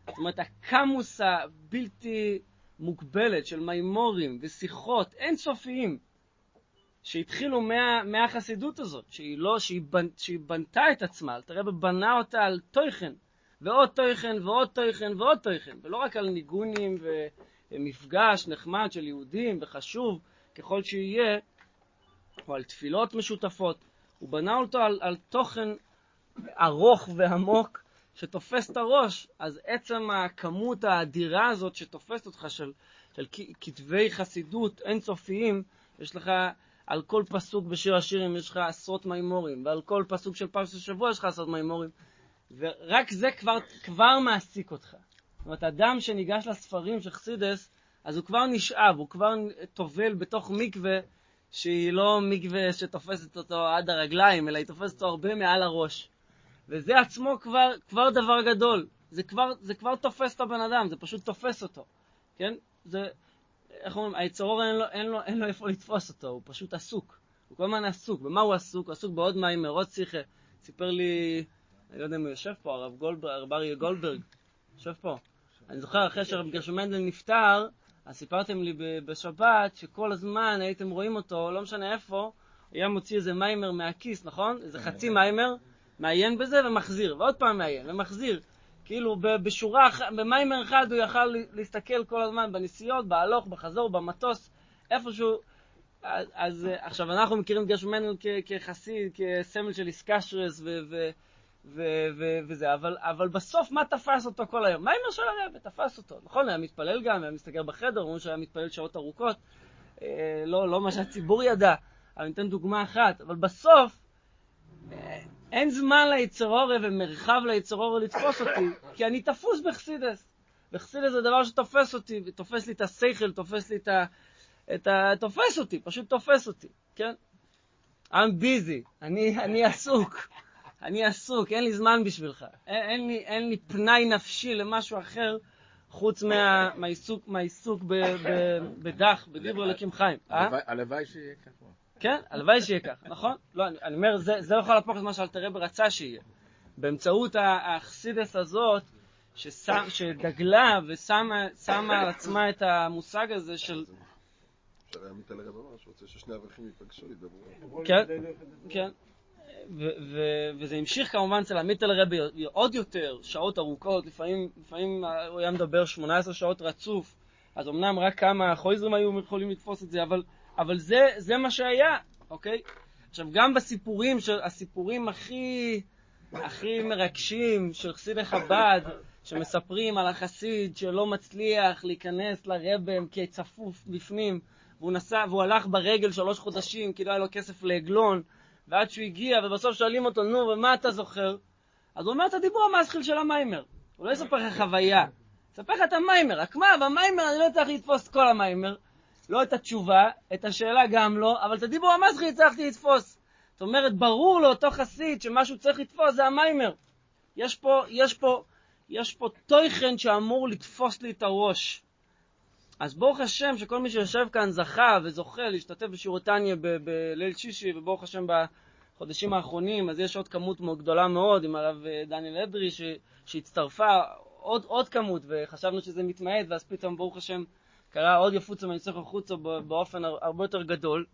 זאת אומרת, הקמוס הבלתי מוגבלת של מימורים ושיחות אינסופיים שהתחילו מה, מהחסידות הזאת, שהיא, לא, שהיא, בנ, שהיא בנתה את עצמה, אלתר רבי בנה אותה על תוכן, ועוד תוכן ועוד תוכן ועוד תוכן, ולא רק על ניגונים ומפגש נחמד של יהודים וחשוב ככל שיהיה, או על תפילות משותפות, הוא בנה אותו על, על תוכן ארוך ועמוק שתופס את הראש, אז עצם הכמות האדירה הזאת שתופסת אותך של, של כתבי חסידות אינסופיים, יש לך על כל פסוק בשיר השירים יש לך עשרות מימורים, ועל כל פסוק של פרשת השבוע יש לך עשרות מימורים, ורק זה כבר, כבר מעסיק אותך. זאת אומרת, אדם שניגש לספרים של חסידס, אז הוא כבר נשאב, הוא כבר טובל בתוך מקווה שהיא לא מקווה שתופסת אותו עד הרגליים, אלא היא תופסת אותו הרבה מעל הראש. וזה עצמו כבר, כבר דבר גדול. זה כבר, זה כבר תופס את הבן אדם, זה פשוט תופס אותו. כן? זה, איך אומרים, היצרור אין לו, אין, לו, אין לו איפה לתפוס אותו, הוא פשוט עסוק. הוא כל הזמן עסוק. במה הוא עסוק? הוא עסוק בעוד מים, עוד שיחה. סיפר לי, אני לא יודע אם הוא יושב פה, הרב גולדברג, הרב אריה גולדברג, יושב פה. אני זוכר, אחרי שהרב גרשון מנדל נפטר, אז סיפרתם לי בשבת שכל הזמן הייתם רואים אותו, לא משנה איפה, היה מוציא איזה מיימר מהכיס, נכון? איזה חצי מיימר, מעיין בזה ומחזיר, ועוד פעם מעיין ומחזיר. כאילו בשורה, במיימר אחד הוא יכל להסתכל כל הזמן בנסיעות, בהלוך, בחזור, במטוס, איפשהו. אז, אז עכשיו, אנחנו מכירים את גרשון מנדל כחסיד, כסמל של איסקשרס וזה, אבל, אבל בסוף מה תפס אותו כל היום? מיימר של הרב תפס אותו. נכון, היה מתפלל גם, היה מסתגר בחדר, אומרים שהיה מתפלל שעות ארוכות, אה, לא, לא מה שהציבור ידע, אבל אני אתן דוגמה אחת, אבל בסוף, אה, אין זמן ליצרורה ומרחב ליצרורה לתפוס אותי, כי אני תפוס בחסידס. וחסידס זה דבר שתופס אותי, ותופס לי את השכל, תופס לי את ה... את ה... תופס אותי, פשוט תופס אותי, כן? I'm busy, אני, אני עסוק, אני עסוק, אין לי זמן בשבילך. אין, אין, לי, אין לי פנאי נפשי למשהו אחר חוץ מה, מהעיסוק, מהעיסוק ב, ב, בדח, בדיבר אלוקים חיים. אה? הלוואי שיהיה ככה. כן, הלוואי שיהיה ככה, נכון? לא, אני, אני אומר, זה, זה לא יכול להפוך את מה שאלתר רבי רצה שיהיה. באמצעות האכסידס הזאת, ששם, שדגלה ושמה על עצמה את המושג הזה של... אפשר על הרב אמר שהוא רוצה ששני אברכים ייפגשו, ידברו. כן, כן. וזה המשיך כמובן אצל עמית אל רבי עוד יותר, שעות ארוכות, לפעמים, לפעמים הוא היה מדבר 18 שעות רצוף, אז אמנם רק כמה חויזרים היו יכולים לתפוס את זה, אבל אבל זה, זה מה שהיה, אוקיי? עכשיו, גם בסיפורים, הסיפורים הכי, הכי מרגשים של חסידי חב"ד, שמספרים על החסיד שלא מצליח להיכנס לרבם כצפוף בפנים, והוא נסע, והוא הלך ברגל שלוש חודשים כי לא היה לו כסף לעגלון, ועד שהוא הגיע, ובסוף שואלים אותו, נו, ומה אתה זוכר? אז הוא אומר את הדיבור המסחיל של המיימר. הוא לא יספר לך חוויה, יספר לך את המיימר. רק מה, במיימר אני לא צריך לתפוס כל המיימר, לא את התשובה, את השאלה גם לא, אבל את הדיבור המסחי הצלחתי לתפוס. זאת אומרת, ברור לאותו חסיד שמה שהוא צריך לתפוס זה המיימר. יש פה, יש פה, יש פה תוכן שאמור לתפוס לי את הראש. אז ברוך השם שכל מי שיושב כאן זכה וזוכה להשתתף בשיעורי טניה בליל שישי, וברוך השם בחודשים האחרונים, אז יש עוד כמות גדולה מאוד עם הרב אה, דניאל אדרי שהצטרפה, עוד, עוד כמות, וחשבנו שזה מתמעט, ואז פתאום ברוך השם קרה עוד יפוצה מניצח החוצה באופן הרבה יותר גדול.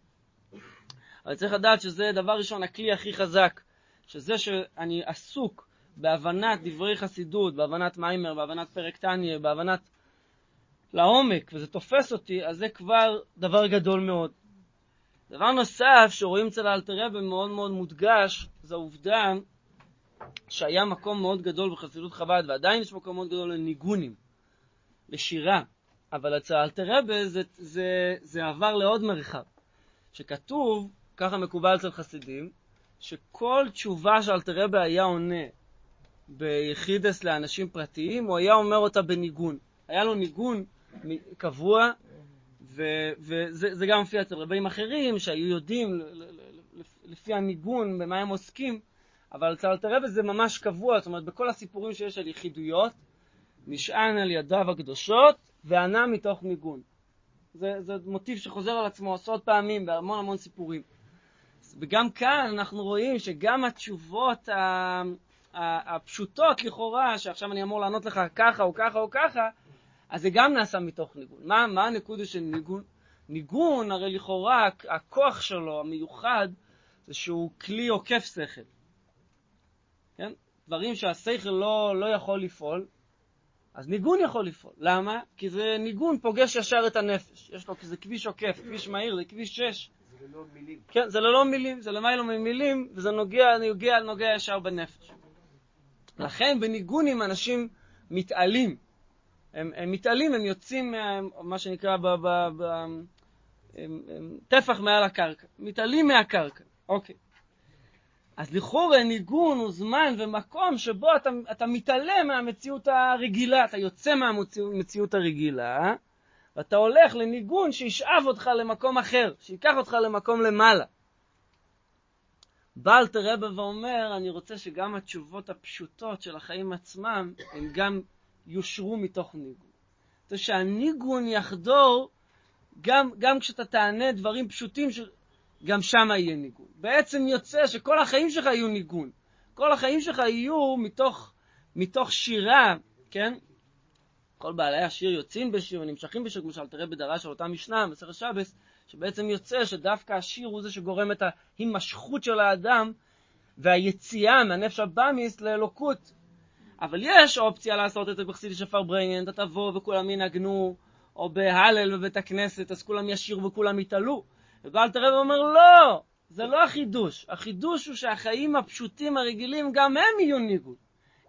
אבל צריך לדעת שזה דבר ראשון, הכלי הכי חזק, שזה שאני עסוק בהבנת דברי חסידות, בהבנת מיימר, בהבנת פרק טניה, בהבנת לעומק, וזה תופס אותי, אז זה כבר דבר גדול מאוד. דבר נוסף שרואים אצל האלתרבה מאוד מאוד מודגש, זה העובדה שהיה מקום מאוד גדול בחסידות חב"ד, ועדיין יש מקום מאוד גדול לניגונים, לשירה. אבל אצל אלתרבה זה, זה, זה עבר לעוד מרחב, שכתוב, ככה מקובל אצל חסידים, שכל תשובה שאלתרבה היה עונה ביחידס לאנשים פרטיים, הוא היה אומר אותה בניגון. היה לו ניגון קבוע, וזה גם מופיע אצל רבים אחרים שהיו יודעים לפי הניגון, במה הם עוסקים, אבל אצל אלתרבה זה ממש קבוע, זאת אומרת, בכל הסיפורים שיש על יחידויות, נשען על ידיו הקדושות וענה מתוך ניגון. זה, זה מוטיב שחוזר על עצמו עשרות פעמים בהמון המון סיפורים. וגם כאן אנחנו רואים שגם התשובות הפשוטות לכאורה, שעכשיו אני אמור לענות לך ככה או ככה או ככה, אז זה גם נעשה מתוך ניגון. מה, מה הנקודה של ניגון? ניגון, הרי לכאורה הכוח שלו, המיוחד, זה שהוא כלי עוקף שכל. כן? דברים שהשכל לא, לא יכול לפעול, אז ניגון יכול לפעול. למה? כי זה ניגון פוגש ישר את הנפש. יש לו, כזה כביש עוקף, כביש מהיר, זה כביש 6. זה ללא מילים. כן, זה ללא מילים, זה למעלה ממילים, וזה נוגע, נוגע, נוגע ישר בנפש. לכן בניגונים אנשים מתעלים. הם, הם מתעלים, הם יוצאים, מה, מה שנקרא, ב, ב, ב, הם, הם, טפח מעל הקרקע. מתעלים מהקרקע, אוקיי. אז לכאורה ניגון הוא זמן ומקום שבו אתה, אתה מתעלם מהמציאות הרגילה, אתה יוצא מהמציאות הרגילה, ואתה הולך לניגון שישאב אותך למקום אחר, שיקח אותך למקום למעלה. בא אלתר רבה ואומר, אני רוצה שגם התשובות הפשוטות של החיים עצמם, הן גם יושרו מתוך ניגון. רוצה שהניגון יחדור גם, גם כשאתה תענה דברים פשוטים, ש... גם שם יהיה ניגון. בעצם יוצא שכל החיים שלך יהיו ניגון. כל החיים שלך יהיו מתוך, מתוך שירה, כן? כל בעלי השיר יוצאים בשיר ונמשכים בשיר, כמו שאלתר רבי דרש על אותה משנה, מסכת שבס, שבעצם יוצא שדווקא השיר הוא זה שגורם את ההימשכות של האדם והיציאה מהנפש הבאמיס לאלוקות. אבל יש אופציה לעשות את זה בחסידי שפר בריינן, אתה תבוא וכולם ינגנו, או בהלל בבית הכנסת, אז כולם ישירו וכולם יתעלו. ובעל תרב אומר, לא, זה לא החידוש. החידוש הוא שהחיים הפשוטים הרגילים, גם הם יהיו ניגוד.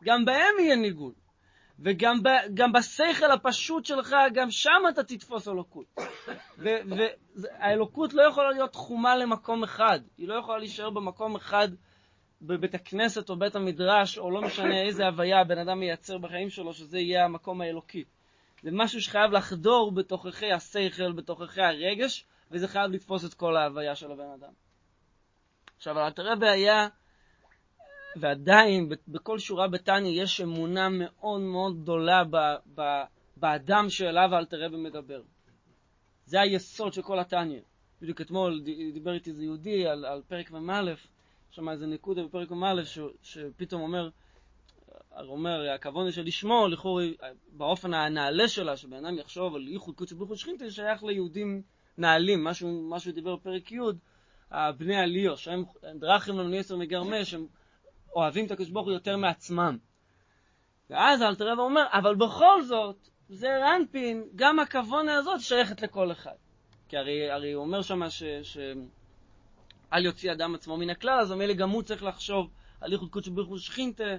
גם בהם יהיה ניגוד. וגם בשכל הפשוט שלך, גם שם אתה תתפוס אלוקות. והאלוקות לא יכולה להיות תחומה למקום אחד. היא לא יכולה להישאר במקום אחד בבית הכנסת או בית המדרש, או לא משנה איזה הוויה הבן אדם מייצר בחיים שלו, שזה יהיה המקום האלוקי. זה משהו שחייב לחדור בתוככי השכל, בתוככי הרגש, וזה חייב לתפוס את כל ההוויה של הבן אדם. עכשיו, אלתרבה היה, ועדיין, בכל שורה בתניא יש אמונה מאוד מאוד גדולה ב, ב, באדם שאליו אלתרבה מדבר. זה היסוד של כל התניא. בדיוק אתמול דיבר איתי איזה יהודי על, על פרק מ"א, שם איזה נקודה בפרק מ"א, שפתאום אומר, אומר, הכוונה של לשמור, לכאורה, באופן הנעלה שלה, שבן אדם יחשוב על ייחוד קודש הוא שכינתה, שייך ליהודים נעלים, משהו, משהו דיבר בפרק י', בני עליו, שהם דרכים לנו נסר מגרמש, הם אוהבים את הקדוש ברוך הוא יותר מעצמם. ואז אלתר רב אומר, אבל בכל זאת, זה רנפין, גם הכוונה הזאת שייכת לכל אחד. כי הרי, הרי הוא אומר שם ש... ש... אל יוציא אדם עצמו מן הכלל, אז ממילא גם הוא צריך לחשוב על ייחוד קודש ברוך הוא שכינתה,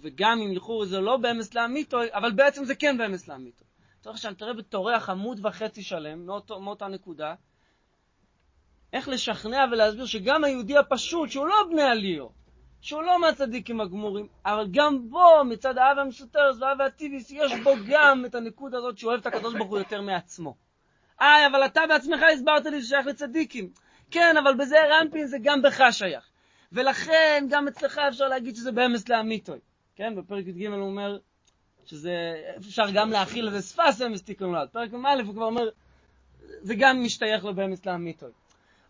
וגם אם לכאורה זה לא באמס לאמיתו, אבל בעצם זה כן באמס לאמיתו. צריך שאלתר רבי טורח עמוד וחצי שלם מאותו, מאותה נקודה, איך לשכנע ולהסביר שגם היהודי הפשוט, שהוא לא בני עליו, שהוא לא מהצדיקים הגמורים, אבל גם בו, מצד האב המסותרס והאב הטיביס, יש בו גם את הנקודה הזאת שהוא אוהב את הקדוש ברוך הוא יותר מעצמו. איי, אבל אתה בעצמך הסברת לי שזה שייך לצדיקים. כן, אבל בזה רמפין זה גם בך שייך. ולכן גם אצלך אפשר להגיד שזה באמס לאמיתוי. כן, בפרק י"ג הוא אומר, שזה אפשר גם להכיל איזה שפס אמס תיקון נולד. פרק מ"א הוא כבר אומר, זה גם משתייך לו באמס לאמיתוי.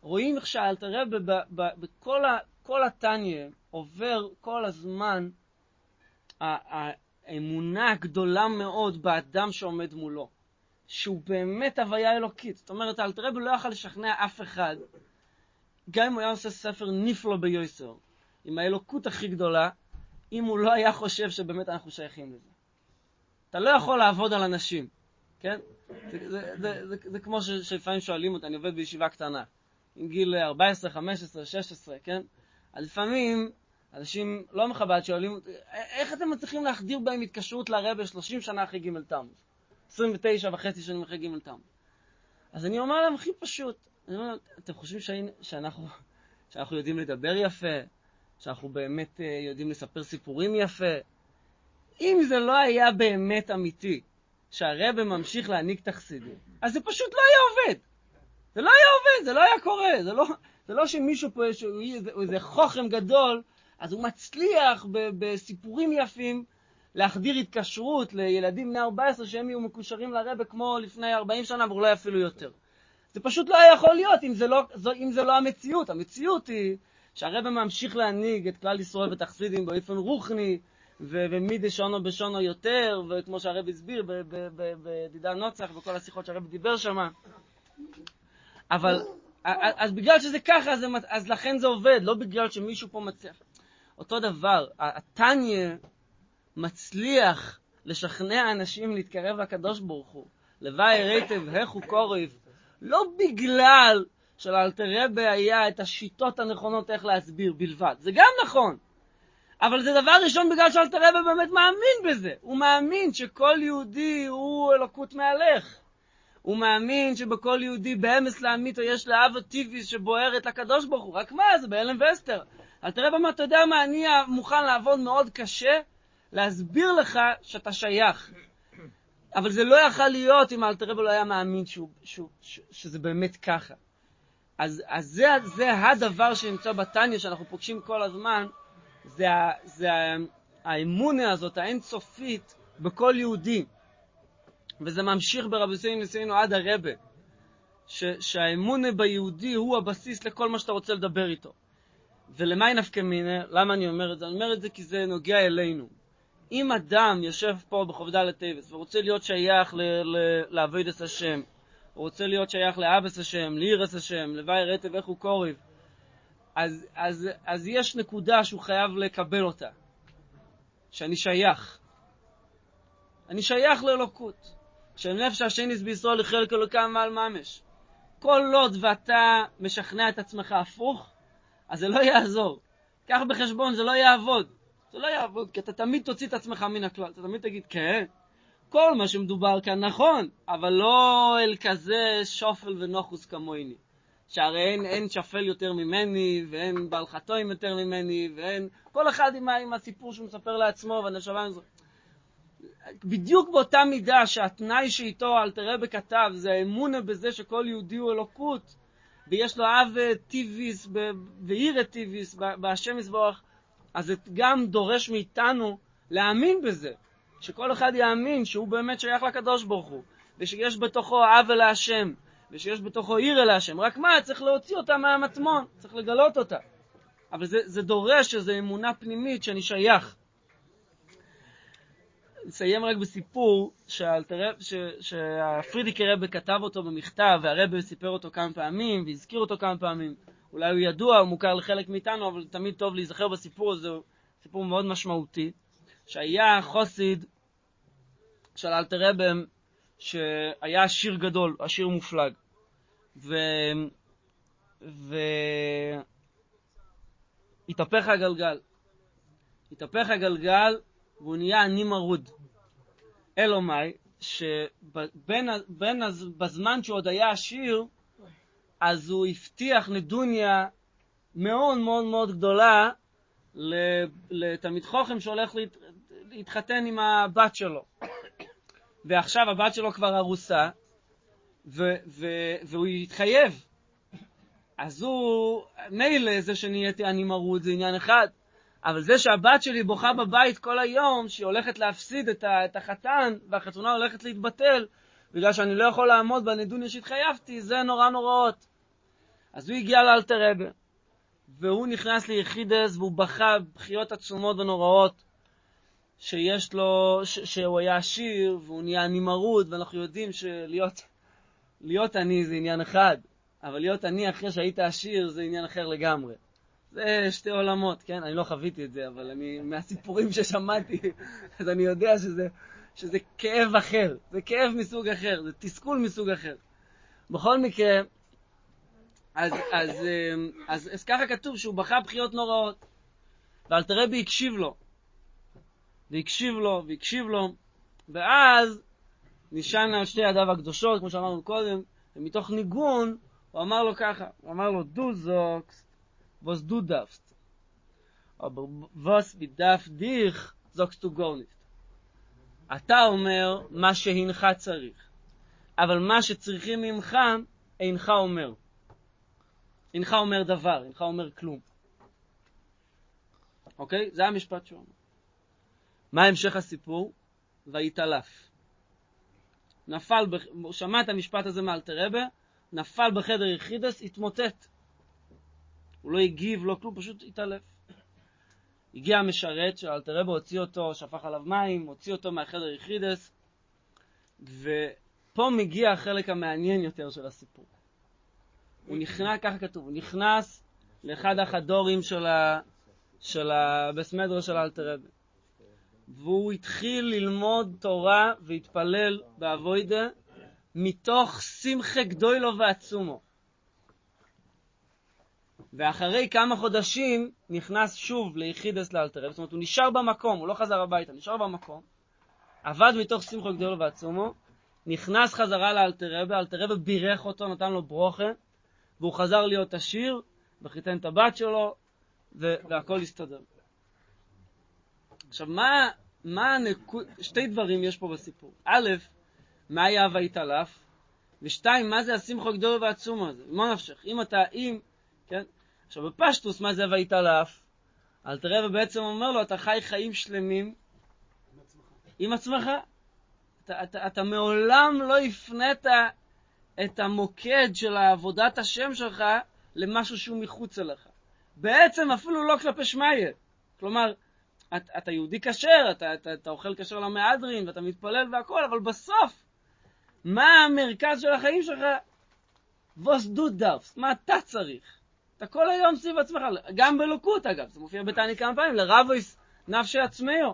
רואים איך שאלתר רב בכל התניא עובר כל הזמן האמונה הגדולה מאוד באדם שעומד מולו, שהוא באמת הוויה אלוקית. זאת אומרת, אלתר רב לא יכול לשכנע אף אחד, גם אם הוא היה עושה ספר נפלא ביוסר, עם האלוקות הכי גדולה, אם הוא לא היה חושב שבאמת אנחנו שייכים לזה. אתה לא יכול לעבוד על אנשים, כן? זה, זה, זה, זה, זה כמו שלפעמים שואלים אותי, אני עובד בישיבה קטנה, עם גיל 14, 15, 16, כן? אז לפעמים אנשים לא מכבד שואלים אותי, איך אתם מצליחים להחדיר בהם התקשרות לרבה 30 שנה אחרי ג' תמוז? 29 וחצי שנים אחרי ג' תמוז. אז אני אומר להם הכי פשוט, אני אומר, אתם חושבים שאנחנו, שאנחנו יודעים לדבר יפה, שאנחנו באמת אה, יודעים לספר סיפורים יפה? אם זה לא היה באמת אמיתי, שהרבא ממשיך להעניק תחסידים, אז זה פשוט לא היה עובד. זה לא היה עובד, זה לא היה קורה, זה לא, זה לא שמישהו פה, שהוא איזה, איזה חוכם גדול, אז הוא מצליח ב, בסיפורים יפים להחדיר התקשרות לילדים בני 14 שהם יהיו מקושרים לרבה כמו לפני 40 שנה ואולי אפילו יותר. זה פשוט לא היה יכול להיות אם זה לא, אם זה לא המציאות. המציאות היא שהרבה ממשיך להנהיג את כלל ישראל ואת החסידים באופן רוחני, ומי דשונו בשונו יותר, וכמו שהרב הסביר בדידה נוצח, בכל השיחות שהרב דיבר שם. אבל, אז בגלל שזה ככה, אז, אז לכן זה עובד, לא בגלל שמישהו פה מצליח. אותו דבר, התניא מצליח לשכנע אנשים להתקרב לקדוש ברוך הוא. לוואי רייטב הכו קוריב, לא בגלל שלאלתר רבה היה את השיטות הנכונות איך להסביר בלבד. זה גם נכון. אבל זה דבר ראשון בגלל שאלתר רבה באמת מאמין בזה. הוא מאמין שכל יהודי הוא אלוקות מהלך. הוא מאמין שבכל יהודי באמס לאמיתו יש לאב הטיביס שבוערת לקדוש ברוך הוא. רק מה, זה בהלם ואסתר. אלתר רבה אמר, אתה יודע מה, אני מוכן לעבוד מאוד קשה להסביר לך שאתה שייך. אבל זה לא יכול להיות אם אלתר רבה לא היה מאמין שהוא, שהוא, שהוא, שזה באמת ככה. אז, אז זה, זה הדבר שנמצא בתניא שאנחנו פוגשים כל הזמן, זה, זה האמונה הזאת, האינסופית, בכל יהודי. וזה ממשיך ברבי סיינו ניסינו עד הרבה, שהאמונה ביהודי הוא הבסיס לכל מה שאתה רוצה לדבר איתו. ולמה היא נפקא מינה? למה אני אומר את זה? אני אומר את זה כי זה נוגע אלינו. אם אדם יושב פה בחובדה לטייבס ורוצה להיות שייך לעבודת השם, הוא רוצה להיות שייך לאבס השם, לירס השם, לוואי רטב איך הוא קוריב, אז, אז, אז יש נקודה שהוא חייב לקבל אותה, שאני שייך. אני שייך לאלוקות. שנפש השניס בישראל היא חלק אלוקם מעל ממש. כל עוד ואתה משכנע את עצמך הפוך, אז זה לא יעזור. קח בחשבון, זה לא יעבוד. זה לא יעבוד, כי אתה תמיד תוציא את עצמך מן הכלל. אתה תמיד תגיד, כן, כל מה שמדובר כאן נכון, אבל לא אל כזה שופל ונוחוס כמוני. שהרי אין, אין שפל יותר ממני, ואין בעל חתוים יותר ממני, ואין... כל אחד עם, עם הסיפור שהוא מספר לעצמו, והנשמה... בדיוק באותה מידה שהתנאי שאיתו אלתרבה כתב, זה האמונה בזה שכל יהודי הוא אלוקות, ויש לו אב טיביס ועירה טיביס בהשם יזבוח, אז זה גם דורש מאיתנו להאמין בזה, שכל אחד יאמין שהוא באמת שייך לקדוש ברוך הוא, ושיש בתוכו אב אל השם, ושיש בתוכו עיר אל השם. רק מה, צריך להוציא אותה מהמטמון, צריך לגלות אותה. אבל זה, זה דורש איזו אמונה פנימית שאני שייך. נסיים רק בסיפור שהפרידיקי רבה כתב אותו במכתב, והרבה סיפר אותו כמה פעמים, והזכיר אותו כמה פעמים. אולי הוא ידוע, הוא מוכר לחלק מאיתנו, אבל תמיד טוב להיזכר בסיפור הזה, סיפור מאוד משמעותי. שהיה חוסיד של אלתר רבה, שהיה עשיר גדול, עשיר מופלג. ו... ו... התהפך הגלגל. התהפך הגלגל והוא נהיה עני מרוד. אלומי, שבזמן שהוא עוד היה עשיר, אז הוא הבטיח נדוניה מאוד מאוד מאוד גדולה לתלמיד חוכם שהולך להת, להתחתן עם הבת שלו. ועכשיו הבת שלו כבר ארוסה, ו- ו- והוא התחייב. אז הוא, מילא זה שנהייתי אני מרוד זה עניין אחד, אבל זה שהבת שלי בוכה בבית כל היום, שהיא הולכת להפסיד את, ה- את החתן, והחתונה הולכת להתבטל, בגלל שאני לא יכול לעמוד בנדוניה שהתחייבתי, זה נורא נוראות. אז הוא הגיע לאלתר רבה, והוא נכנס ליחידס, והוא בכה בכיות עצומות ונוראות, שיש לו, ש- שהוא היה עשיר, והוא נהיה עני מרוד, ואנחנו יודעים שלהיות להיות עני זה עניין אחד, אבל להיות עני אחרי שהיית עשיר זה עניין אחר לגמרי. זה שתי עולמות, כן? אני לא חוויתי את זה, אבל אני, מהסיפורים ששמעתי, אז אני יודע שזה, שזה כאב אחר, זה כאב מסוג אחר, זה תסכול מסוג אחר. בכל מקרה, אז, אז, אז, אז, אז ככה כתוב שהוא בכה בחיות נוראות, ואלתרבי הקשיב לו, והקשיב לו, והקשיב לו, ואז נשען על שתי ידיו הקדושות, כמו שאמרנו קודם, ומתוך ניגון הוא אמר לו ככה, הוא אמר לו, דו זוקסט, ווס דו דאפסט, אבל ווס בידף דיך זוקסט דו גורניסט. אתה אומר מה שהנך צריך, אבל מה שצריכים ממך, אינך אומר. אינך אומר דבר, אינך אומר כלום. אוקיי? זה המשפט שהוא אומר. מה המשך הסיפור? ויתעלף. נפל. הוא שמע את המשפט הזה מאלתרבה, נפל בחדר יחידס, התמוטט. הוא לא הגיב, לא כלום, פשוט התעלף. הגיע המשרת של אלתרבה, הוציא אותו, שפך עליו מים, הוציא אותו מהחדר יחידס, ופה מגיע החלק המעניין יותר של הסיפור. הוא נכנס, ככה כתוב, הוא נכנס לאחד החדורים של, הבסמדרו של אלתרבה. והוא התחיל ללמוד תורה והתפלל באבוידה מתוך שמחה גדולו ועצומו. ואחרי כמה חודשים נכנס שוב ליחידס לאלתרבה, זאת אומרת הוא נשאר במקום, הוא לא חזר הביתה, נשאר במקום, עבד מתוך שמחו גדולו ועצומו, נכנס חזרה לאלתרבה, אלתרבה בירך אותו, נתן לו ברוכה, והוא חזר להיות עשיר, וחיתן את הבת שלו, והכל הסתדר. עכשיו, מה, מה הנקוד, שתי דברים יש פה בסיפור. א', מה היה ויתעלף? ושתיים, מה זה השמחו הגדול והעצום הזה? מה נפשך? אם אתה, אם, כן? עכשיו, בפשטוס, מה זה ויתעלף? אלתר בעצם אומר לו, אתה חי חיים שלמים. עם עצמך. אתה, אתה, אתה מעולם לא הפנית את המוקד של עבודת השם שלך למשהו שהוא מחוץ אליך. בעצם אפילו לא כלפי שמיא. כלומר, אתה, אתה יהודי כשר, אתה, אתה, אתה אוכל כשר למהדרין, ואתה מתפלל והכול, אבל בסוף, מה המרכז של החיים שלך? ווס דו דאפס, מה אתה צריך? אתה כל היום סביב עצמך, גם בלוקות אגב, זה מופיע בתעני כמה פעמים, לרבויס נפשי עצמיו,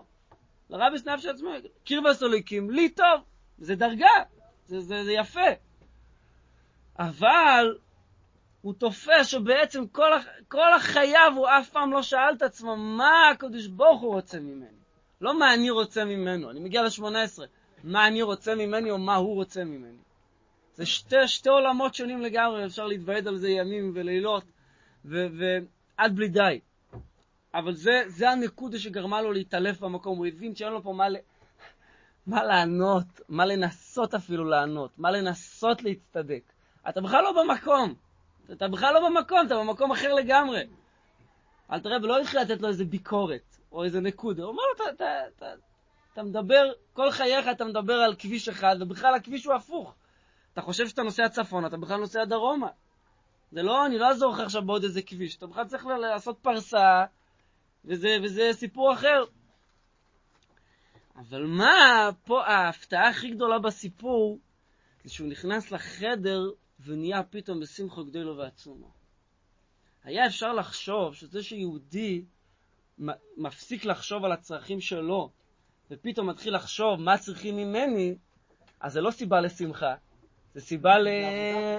לרבויס נפשי עצמיו, קירבס אוליקים, לי טוב, זה דרגה, זה, זה, זה יפה. אבל הוא תופס שבעצם כל, כל החייו הוא אף פעם לא שאל את עצמו מה הקדוש ברוך הוא רוצה ממני. לא מה אני רוצה ממנו, אני מגיע ל-18, מה אני רוצה ממני או מה הוא רוצה ממני. זה שתי, שתי עולמות שונים לגמרי, אפשר להתוועד על זה ימים ולילות, ועד בלי די. אבל זה, זה הנקודה שגרמה לו להתעלף במקום, הוא הבין שאין לו פה מה, מה לענות, מה לנסות אפילו לענות, מה לנסות להצטדק. אתה בכלל לא במקום. אתה בכלל לא במקום, אתה במקום אחר לגמרי. אל תראה, ולא התחיל לתת לו איזה ביקורת, או איזה נקודה. הוא אומר לו, אתה, אתה, אתה, אתה מדבר, כל חייך אתה מדבר על כביש אחד, ובכלל הכביש הוא הפוך. אתה חושב שאתה נוסע צפון, אתה בכלל נוסע דרומה. זה לא, אני לא אעזור לך עכשיו בעוד איזה כביש. אתה בכלל צריך לעשות פרסה, וזה, וזה סיפור אחר. אבל מה פה ההפתעה הכי גדולה בסיפור, זה שהוא נכנס לחדר ונהיה פתאום בשמחו גדולו ועצומו. היה אפשר לחשוב שזה שיהודי מפסיק לחשוב על הצרכים שלו, ופתאום מתחיל לחשוב מה צריכים ממני, אז זה לא סיבה לשמחה, זה סיבה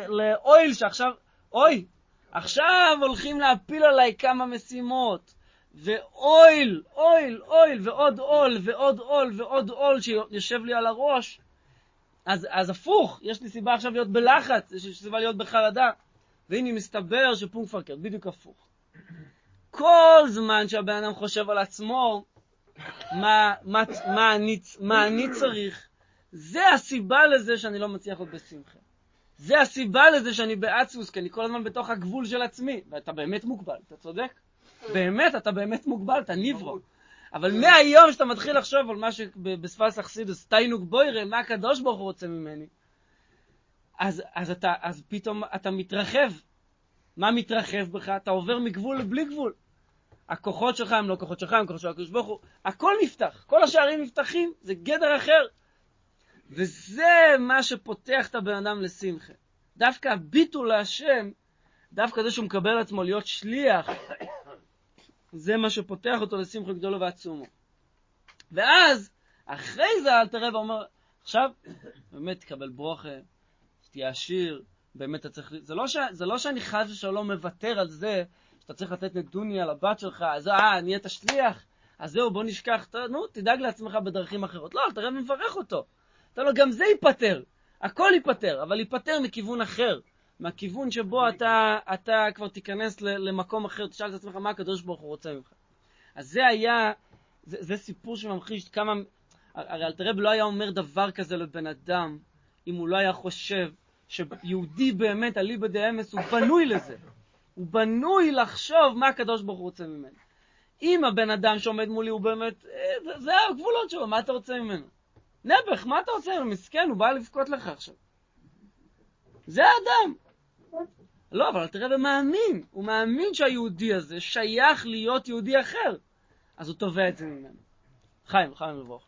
לאויל שעכשיו, אוי, עכשיו הולכים להפיל עליי כמה משימות, ואויל, אויל, אויל, ועוד עול, ועוד עול, ועוד עול שיושב לי על הראש, אז, אז הפוך, יש לי סיבה עכשיו להיות בלחץ, יש לי סיבה להיות בחרדה. והנה מסתבר שפונקפרקר, בדיוק הפוך. כל זמן שהבן אדם חושב על עצמו, מה, מה, מה, אני, מה אני צריך, זה הסיבה לזה שאני לא מצליח להיות בשמחה. זה הסיבה לזה שאני בעצמוס, כי אני כל הזמן בתוך הגבול של עצמי. ואתה באמת מוגבל, אתה צודק? באמת, אתה באמת מוגבל, אתה ניברו. אבל מהיום שאתה מתחיל לחשוב על מה שבשפת אכסידוס, תיינוק בוירה, מה הקדוש ברוך הוא רוצה ממני, אז, אז, אתה, אז פתאום אתה מתרחב. מה מתרחב בך? אתה עובר מגבול לבלי גבול. הכוחות שלך הם לא כוחות שלך, הם כוחות של הקדוש ברוך הוא. הכל נפתח, כל השערים נפתחים, זה גדר אחר. וזה מה שפותח את הבן אדם לשמחה. דווקא הביטול להשם, דווקא זה שהוא מקבל עצמו להיות שליח זה מה שפותח אותו לשמחה גדולו ועצומו. ואז, אחרי זה אל תראה ואומר, עכשיו, באמת תקבל ברוכה, תהיה עשיר, באמת אתה צריך... זה לא, ש... זה לא שאני חס ושלום מוותר על זה שאתה צריך לתת נדוניה לבת שלך, אז אה, נהיית שליח, אז זהו, בוא נשכח, ת... נו, תדאג לעצמך בדרכים אחרות. לא, אל תראה ומברך אותו. אתה לא, גם זה ייפתר, הכל ייפתר, אבל ייפתר מכיוון אחר. מהכיוון שבו אתה, אתה כבר תיכנס למקום אחר, תשאל את עצמך מה הקדוש ברוך הוא רוצה ממך. אז זה היה, זה, זה סיפור שממחיש כמה, הרי אלתרעב לא היה אומר דבר כזה לבן אדם, אם הוא לא היה חושב שיהודי באמת, אליבא דאמס, הוא בנוי לזה. הוא בנוי לחשוב מה הקדוש ברוך הוא רוצה ממנו. אם הבן אדם שעומד מולי הוא באמת, אה, זה, זה הגבולות שלו, מה אתה רוצה ממנו? נעבך, מה אתה רוצה ממנו? מסכן, הוא בא לבכות לך עכשיו. זה האדם. לא, אבל תראה, רבי מאמין, הוא מאמין שהיהודי הזה שייך להיות יהודי אחר, אז הוא תובע את זה ממנו. חיים, חיים לברוך.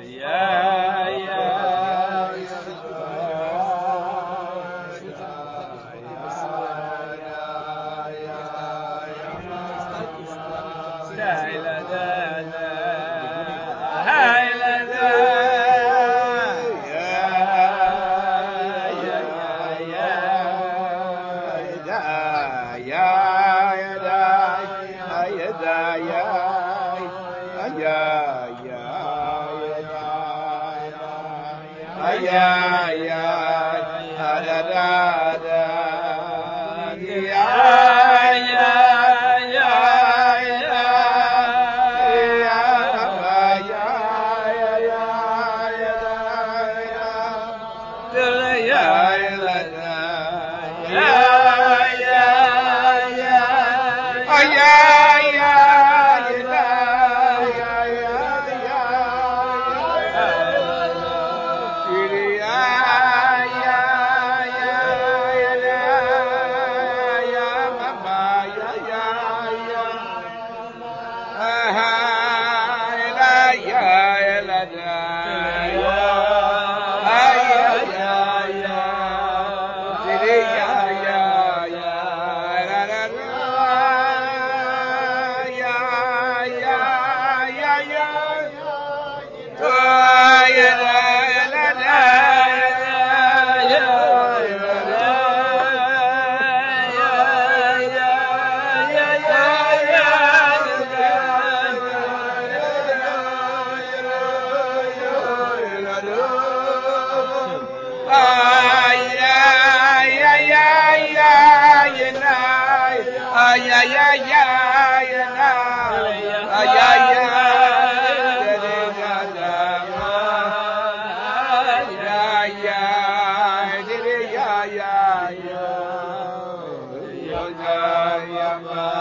Yeah, yeah. ya ma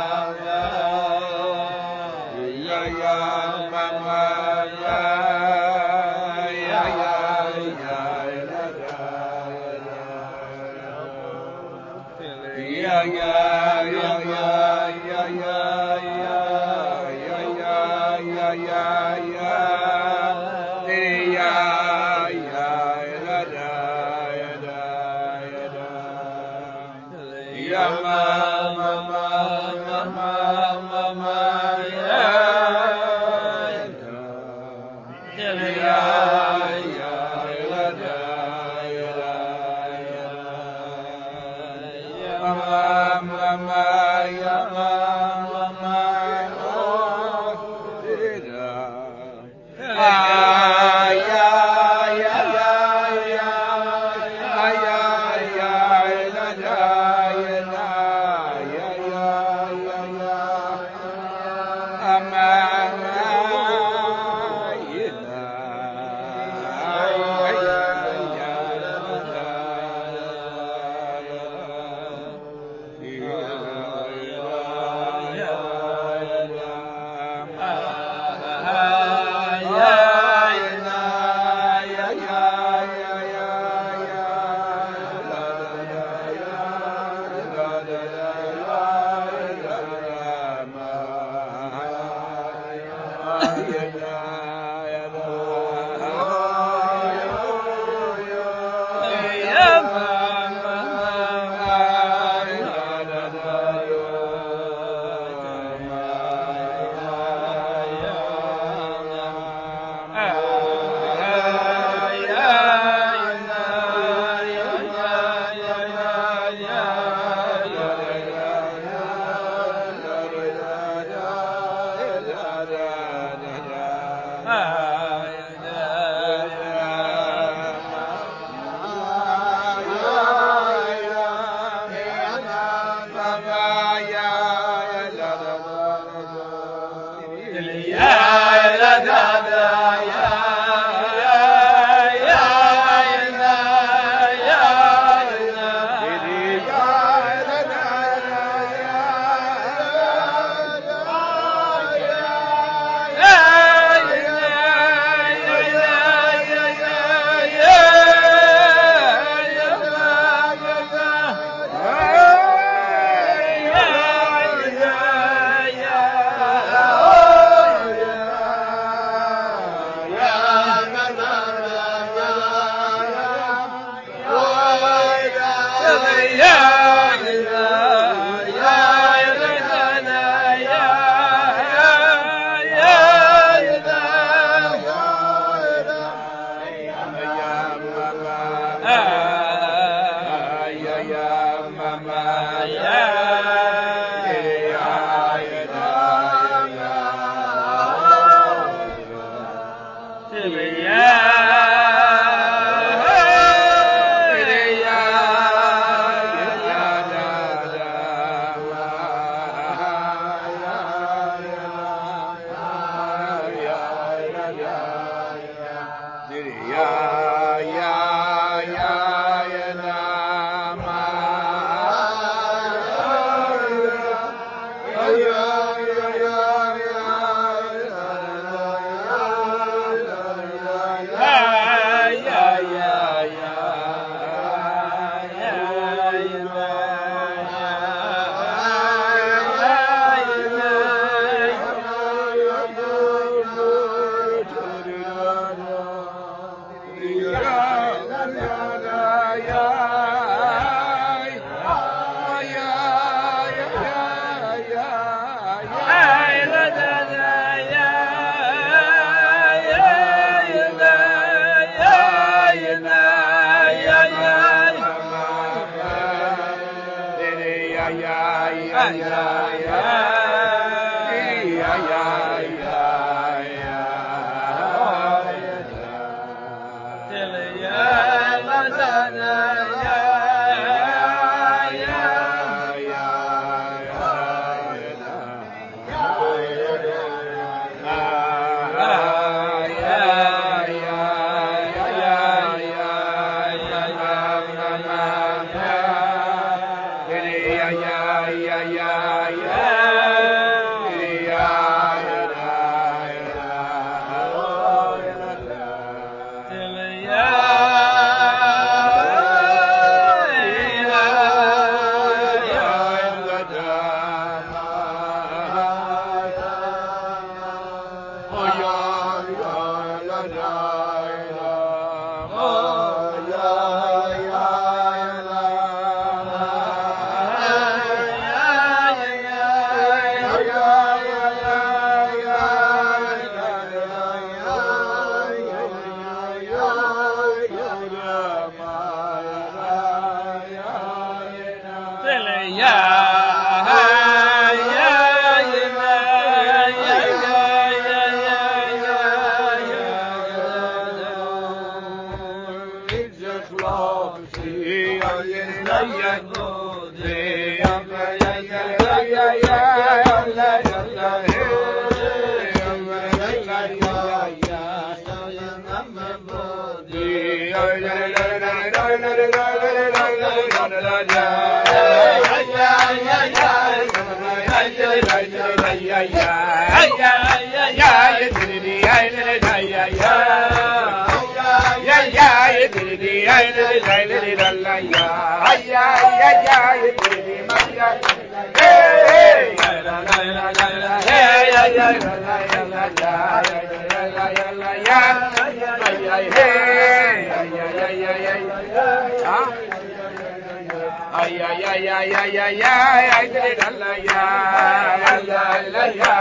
Yeah.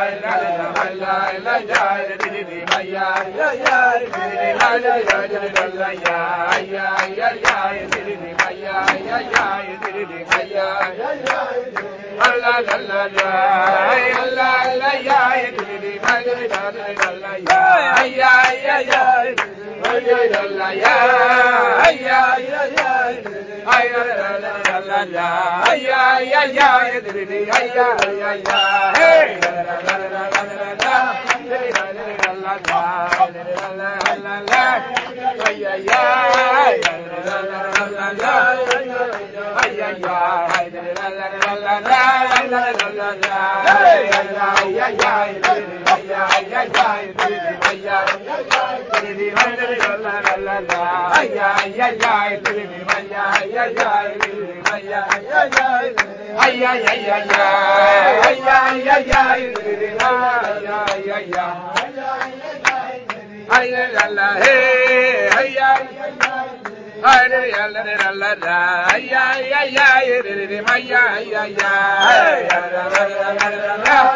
ஐயா ஐயா ஐயா Ay ay ay ay đi đi bay ay ay ay đi đi bay đi lalalala Ay ay ay ay đi đi bay ay ay ay đi đi bay ay ay ay ay ay ay ay ay ay ay ay ay đi đi bay ay ay ay ay ay ay ay ay ay ay ay ay đi đi bay ay ay ay ay ay ay ay ay ay ay ay ay đi đi Yeah.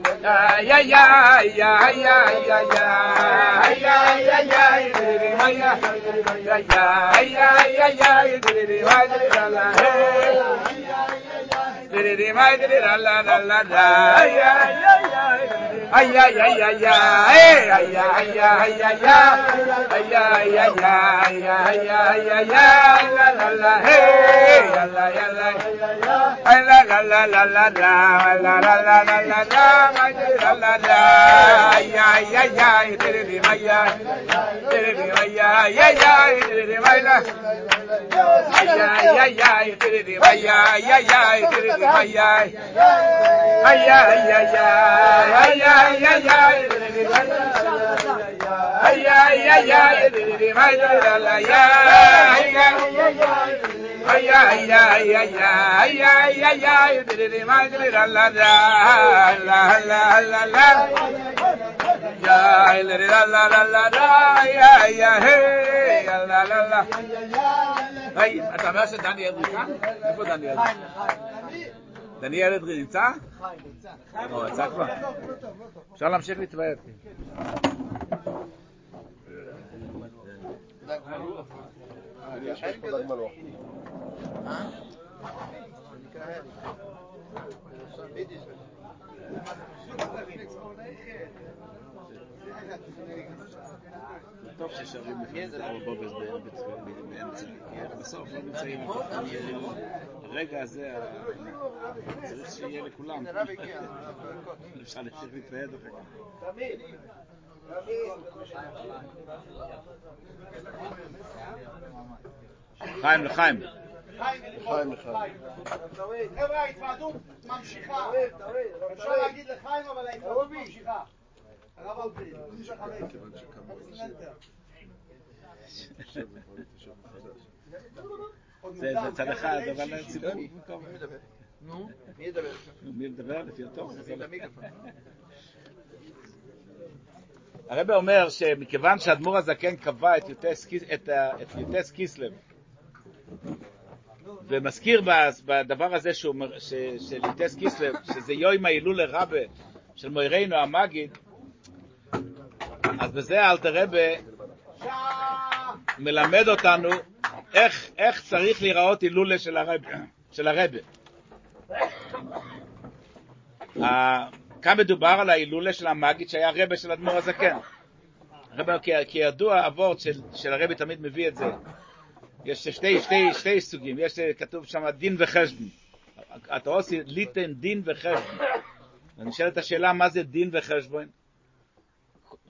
la la la la la la la la ya ya ya tere de maya tere de maya ya ya tere de maya ya ya ya tere de maya ya ya tere de maya ya ya ya ya ya ya ya tere de maya ya ya ya tere de maya la la ya ya ya היי, אתה אומר שדניאל נמצא? איפה דניאל? דניאל אדרי נמצא? הוא יצא כבר. אפשר להמשיך להתוועד. אני אשאיר פה דג מלוח. טוב ששרים לפעמים את הרובובס באמצע, כי בסוף לא נמצאים הרגע הזה, צריך שיהיה לכולם. אפשר להתוועד אחר כך. חיים לחיים. חיים אחד. חבר'ה, ההתוועדות ממשיכה. אפשר להגיד לחיים, אבל ההתוועדות ממשיכה. הרב אלפי. עוד זה מוקדם, בצד כן, אחד, אבל אבל אין ציבור. שישי. נו, מי ידבר? מי מדבר לפי התור? הרב אומר שמכיוון שהאדמו"ר הזקן קבע את יוטס קיס- ומזכיר בדבר הזה שהוא אומר- ש- של יוטס קיסלב, שזה יום ההילול לרבה של מוירנו המגיד, אז בזה אלתר רבה מלמד אותנו איך, איך צריך להיראות הילולה של הרב, של הרבה. כאן מדובר על ההילולה של המגיד שהיה רבה של אדמו"ר הזקן. הרבה, כי, כי ידוע הוורט של, של הרבי תמיד מביא את זה. יש שתי, שתי, שתי סוגים, יש כתוב שם דין וחשבון. אתה עושה ליתן דין וחשבון. ונשאלת השאלה מה זה דין וחשבון?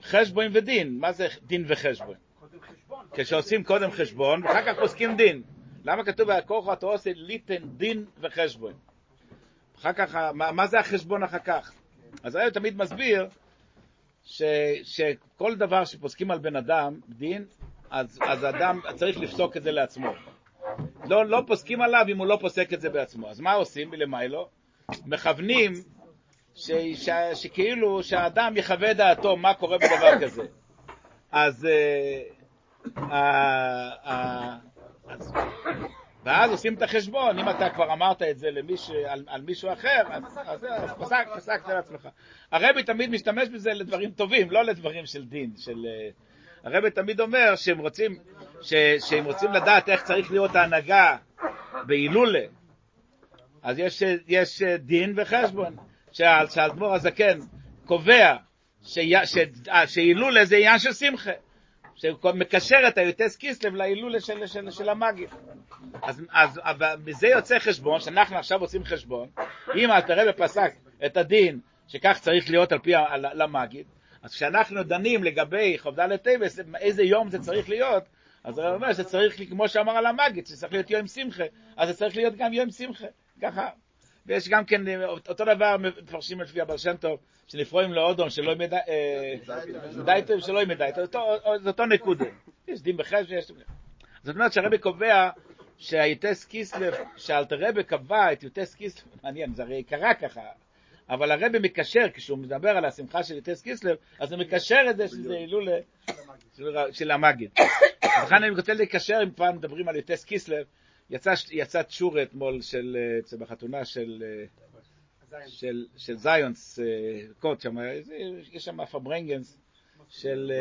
חשבון ודין, מה זה דין וחשבון? כשעושים קודם חשבון, ואחר כך פוסקים דין. למה כתוב הכוח אתה עושה ליתן דין וחשבון? אחר כך, מה, מה זה החשבון אחר כך? אז אני תמיד מסביר ש, שכל דבר שפוסקים על בן אדם, דין, אז, אז אדם צריך לפסוק את זה לעצמו. לא, לא פוסקים עליו אם הוא לא פוסק את זה בעצמו. אז מה עושים מלמיילו? מכוונים ש, ש, שכאילו שהאדם יחווה דעתו מה קורה בדבר כזה. אז, אה, אה, אה, אז ואז עושים את החשבון, אם אתה כבר אמרת את זה למיש, על, על מישהו אחר, אז, אז, אז פסק, פסקת לעצמך. הרבי תמיד משתמש בזה לדברים טובים, לא לדברים של דין. של, אה, הרבי תמיד אומר שהם רוצים, ש, שהם רוצים לדעת איך צריך להיות ההנהגה בהילולה, אז יש, יש דין וחשבון, שה- שהאדמו"ר הזקן קובע שהילולה זה עניין של שמחה. שהוא מקשר את היוטס קיסלב להילולה של, של, של המגיד. אז, אז מזה יוצא חשבון, שאנחנו עכשיו עושים חשבון, אם אלתרבה פסק את הדין שכך צריך להיות על פי למגיד, אז כשאנחנו דנים לגבי חובדל טייבס, איזה יום זה צריך להיות, אז הוא אומר שצריך, כמו שאמר על המגיד, שצריך להיות יום שמחה, אז זה צריך להיות גם יום שמחה, ככה. ויש גם כן, אה, אותו דבר מפרשים לפי הבעל שם טוב, שנפרועים לאודום שלא ימדע, אה, מדי טוב שלא ימדע, זה אותו- זה אותו נקודה. יש דין בחש ויש... זאת אומרת שהרבי קובע שהיוטס קיסלב, שאלתר רבי קבע את יוטס קיסלב, מעניין, זה הרי קרה ככה, אבל הרבי מקשר, כשהוא מדבר על השמחה של יוטס קיסלב, אז הוא מקשר את זה שזה הילולה של, המגיד. אז לכן אני רוצה לקשר, אם כבר מדברים על יוטס קיסלב, יצא, יצא צ'ורה אתמול של, אה, בחתונה של, אה, של, של זיונס, אה, קוט שם, יש שם פברנגנס של,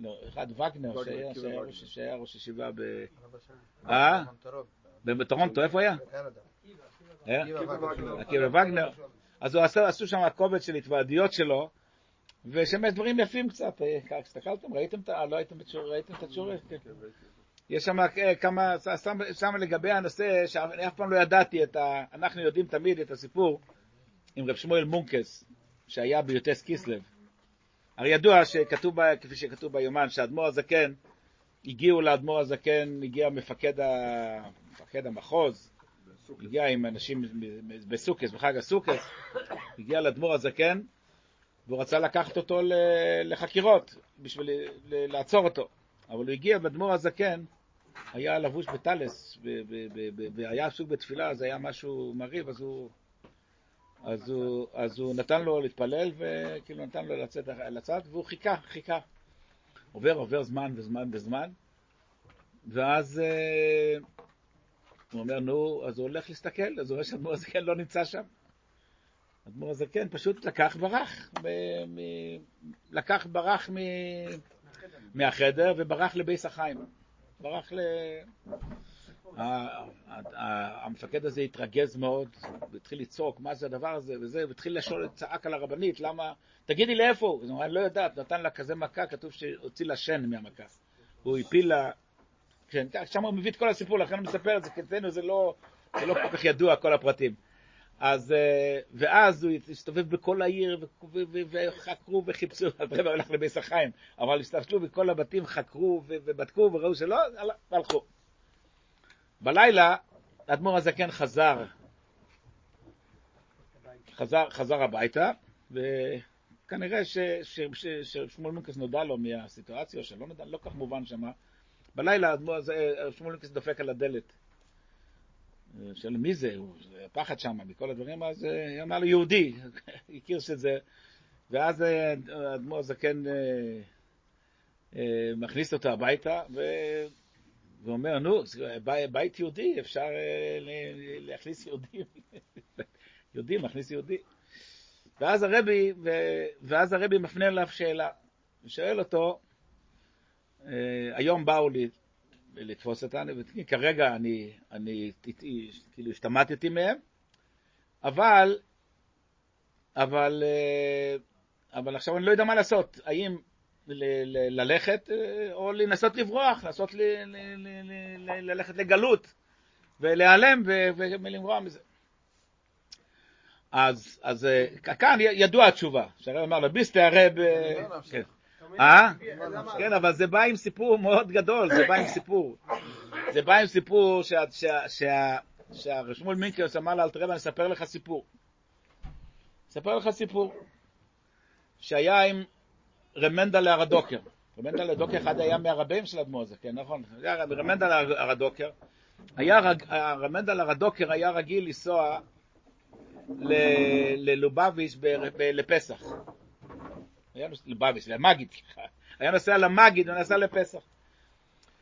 לא, אחד וגנר, שהיה- ראש- ישיבה ב... אה? בטורונטו, איפה היה? עקיבא וגנר. אז הוא עשו, עשו שם קובץ של התוועדויות שלו, ושם יש דברים יפים קצת. אה, הסתכלתם? ראיתם את ה... לא הייתם בשיעור, ראיתם את השיעור? כן. יש שם אה, כמה, שם, שם לגבי הנושא, שאני אף פעם לא ידעתי את ה... אנחנו יודעים תמיד את הסיפור עם רב שמואל מונקס, שהיה ביוטס קיסלב. הרי ידוע שכתוב, כפי שכתוב ביומן, שהאדמו"ר הזקן, הגיעו לאדמו"ר הזקן, הגיע מפקד, ה... מפקד המחוז, הגיע עם אנשים בסוכס, בחג הסוכס, הגיע לאדמו"ר הזקן, והוא רצה לקחת אותו לחקירות, בשביל לעצור אותו. אבל הוא הגיע באדמו"ר הזקן, היה לבוש בטלס, והיה עסוק בתפילה, אז היה משהו מרהיב, אז הוא, אז הוא, אז הוא נתן לו להתפלל, וכאילו נתן לו לצאת, לצאת, והוא חיכה, חיכה. עובר, עובר זמן וזמן וזמן, ואז אה, הוא אומר, נו, אז הוא הולך להסתכל, אז הוא רואה שהאדמו"ר הזקן לא נמצא שם. האדמו"ר הזקן פשוט לקח, ברח, מ- מ- לקח, ברח מ... מהחדר וברח לביס החיים. ברח ל... המפקד הזה התרגז מאוד, והתחיל לצעוק, מה זה הדבר הזה, וזה, והתחיל לשאול, צעק על הרבנית, למה, תגידי לאיפה הוא? אז הוא אמר, אני לא יודעת, נתן לה כזה מכה, כתוב שהוציא לה שן מהמכה. הוא הפיל לה... כן, שם הוא מביא את כל הסיפור, לכן הוא מספר את זה, כי אצלנו זה לא, זה לא כל כך ידוע, כל הפרטים. אז, אה, ואז הוא הסתובב בכל העיר, וחקרו וחיפשו, הרב הלך לביס החיים, אבל הסתכלו בכל הבתים, חקרו ובדקו וראו שלא, והלכו. בלילה, האדמו"ר הזקן חזר, חזר, חזר הביתה, וכנראה ששמואל מונקס נודע לו מהסיטואציה, או שלא נודע, לא כך מובן שמה. בלילה האדמו"ר הזה, שמואל מונקס דופק על הדלת. שואל מי זה, הוא פחד שם מכל הדברים, אז אה, היא אמר לו יהודי, הכיר שזה, ואז אה, האדמו"ר הזקן אה, אה, מכניס אותו הביתה. ואומר, נו, בית יהודי, אפשר אה, להכניס יהודים, יהודי מכניס יהודי. ואז הרבי. ואז הרבי מפנה אליו שאלה, הוא שואל אותו, אה, היום באו לי לתפוס אותנו, וכרגע אני, אני אני כאילו השתמטתי מהם, אבל, אבל, אה, אבל עכשיו אני לא יודע מה לעשות, האם ל- ל- ללכת אה, או לנסות לברוח, לנסות ל- ל- ל- ל- ל- ללכת לגלות ולהיעלם ולמרוע מזה. אז, אז אה, כאן ידוע התשובה, שהרב אמר לו, ביסטה הרב... כן. אה? כן, אבל זה בא עם סיפור מאוד גדול, זה בא עם סיפור. זה בא עם סיפור שה- שה- שה- שהרשמול מינקרס אמר לאלתר רבי, אני אספר לך סיפור. אספר לך סיפור. שהיה עם רמנדל הרדוקר. רמנדל הרדוקר אחד היה מהרבים של אדמו הזה, כן, נכון. היה רמנדל הרדוקר. היה, רג- רמנדל הרדוקר היה רגיל לנסוע ללובביץ' לפסח. היה נוסע, לבביץ', למגיד, סליחה. היה נוסע למגיד ונסע לפסח.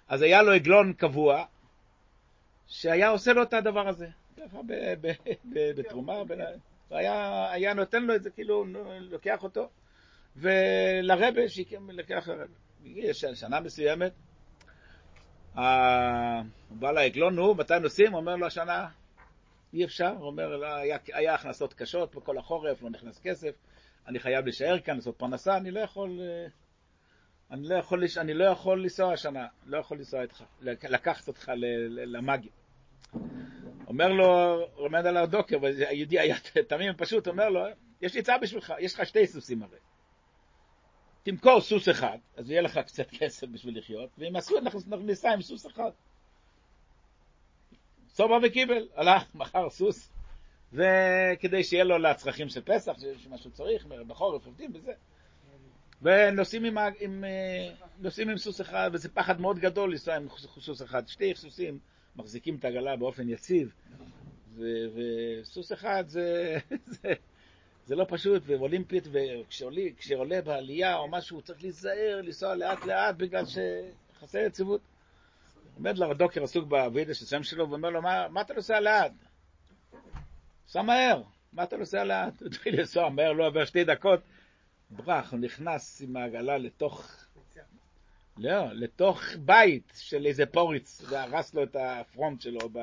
אז היה לו עגלון קבוע, שהיה עושה לו את הדבר הזה. ככה בתרומה, ה- והיה היה נותן לו את זה, כאילו, לוקח אותו, ולרבה, שהקים, לקח לרבה. הגיע ש- שנה מסוימת, הוא בא לעגלון, נו, מתי נוסעים? אומר לו, השנה אי אפשר, הוא אומר, היה, היה הכנסות קשות בכל החורף, לא נכנס כסף, אני חייב להישאר כאן, לעשות פרנסה, אני לא יכול, אה, אני לא יכול, אני לא יכול לנסוע השנה, לא יכול לנסוע איתך, לק- לקחת אותך למאגי. אומר לו, עומד על הדוקר, והיהודי היה תמים פשוט, אומר לו, יש לי הצעה בשבילך, יש לך שתי סוסים הרי. תמכור סוס אחד, אז יהיה לך קצת כסף בשביל לחיות, ואם עשו, אנחנו ניסע עם סוס אחד. סובה וקיבל, הלך, מכר סוס, וכדי שיהיה לו לצרכים של פסח, שיש מה שהוא צריך, בחורף עובדים בזה. ונוסעים עם, עם, אה, עם סוס אחד, וזה פחד מאוד גדול לנסוע עם סוס אחד. שתי סוסים מחזיקים את העגלה באופן יציב, ו- וסוס אחד זה, זה, זה לא פשוט, ואולימפית, וכשעולה בעלייה או משהו, הוא צריך להיזהר, לנסוע לאט לאט, בגלל שחסר יציבות. עומד לו הדוקר עסוק בווידאו של שם שלו, ואומר לו, מה, מה אתה נוסע לאט? סע מהר, מה אתה נוסע לאט? הוא התחיל לנסוע מהר, לא עבר שתי דקות, ברח, הוא נכנס עם העגלה לתוך... לא, לתוך בית של איזה פוריץ, והרס לו את הפרונט שלו ב...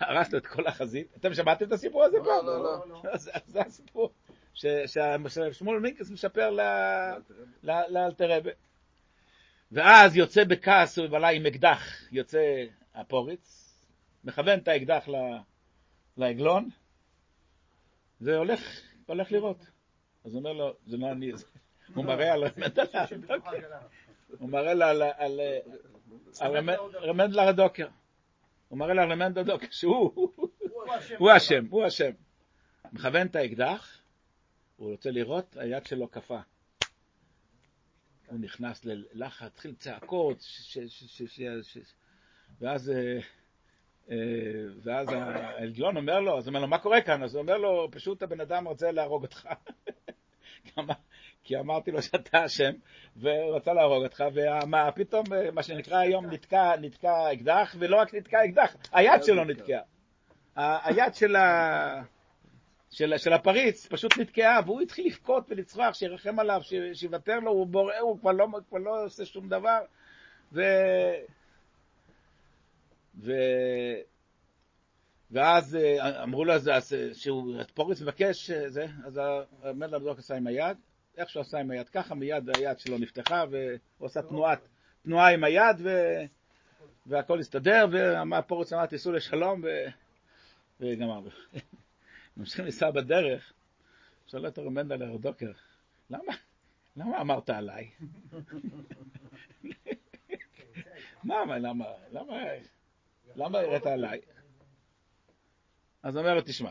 הרסנו את כל החזית. אתם שמעתם את הסיפור הזה פה? לא, לא, לא. זה הסיפור ששמואל מינקס ל- לאלתרבה. ואז יוצא בכעס ובעלה עם אקדח, יוצא הפוריץ, מכוון את האקדח לעגלון, והולך הולך לראות. אז הוא אומר לו, זה לא אני, זה- הוא מראה על הוא מראה לה על- על על רמנדלר הדוקר. הוא מראה לרמנדלר הדוקר שהוא הוא אשם, הוא אשם. מכוון את האקדח, הוא רוצה לראות, היד שלו קפאה. הוא נכנס ללחץ, התחיל צעקות, ואז אה, אה, ואז העליון אומר לו, אז הוא אומר לו, מה קורה כאן? אז הוא אומר לו, פשוט הבן אדם רוצה להרוג אותך. כי אמר- כי אמרתי לו שאתה אשם, והוא רצה להרוג אותך, ופתאום, אה, מה שנקרא היום, נתקע, נתקע אקדח, ולא רק נתקע אקדח, היד שלו נתקעה. היד של, ה... של, של הפריץ פשוט נתקעה, והוא התחיל לבכות ולצרוח, שירחם עליו, שיוותר לו, הוא בורא, הוא כבר לא, כבר לא עושה שום דבר. ו... ו... ואז אה, אמרו לו שהוא, מבקש, אה, זה, אז המלך המזרוק עשה עם היד, איך שהוא עשה עם היד? ככה, מיד היד שלו נפתחה, והוא עשה תנועת, תנועה עם היד, ו... והכל הסתדר, והפורץ אמר, תיסעו לשלום, ו... וגמרנו. ממשיכים לנסוע בדרך, שואל אותו רב מנדלר דוקר, למה, למה אמרת עליי? למה, למה, למה, למה הראת עליי? אז אומר לו, תשמע,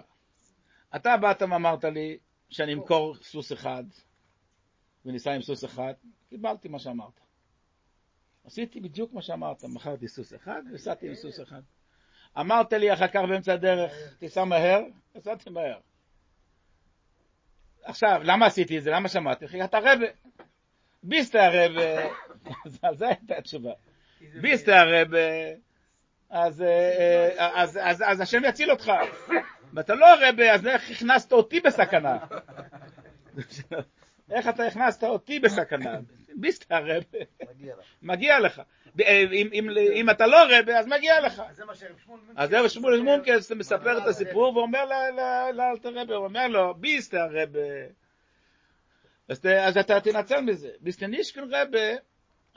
אתה באת ואמרת לי שאני אמכור סוס אחד, וניסע עם סוס אחד, קיבלתי מה שאמרת. עשיתי בדיוק מה שאמרת, מכרתי סוס אחד ונסעתי עם סוס אחד. אמרת לי אחר כך באמצע הדרך, תיסע מהר, נסעתי מהר. עכשיו, למה עשיתי את זה? למה שמעתי? כי אתה רבה. ביסטה הרבה, על זה הייתה התשובה. ביסטה הרבה, אז, אה, אז, אז, אז השם יציל אותך. ואתה לא רבה, אז איך הכנסת אותי בסכנה? איך אתה הכנסת אותי בסכנה? ביסטה הרבה, מגיע לך. לך. אם, אתה לא רבה, אז מגיע לך. אז זה מה שמואל מונקס- מספר את הסיפור ואומר לאלתר רבי, הוא אומר לו, ביסטה רבי, אז אתה תנצל מזה. ביסטה נישקן רבי,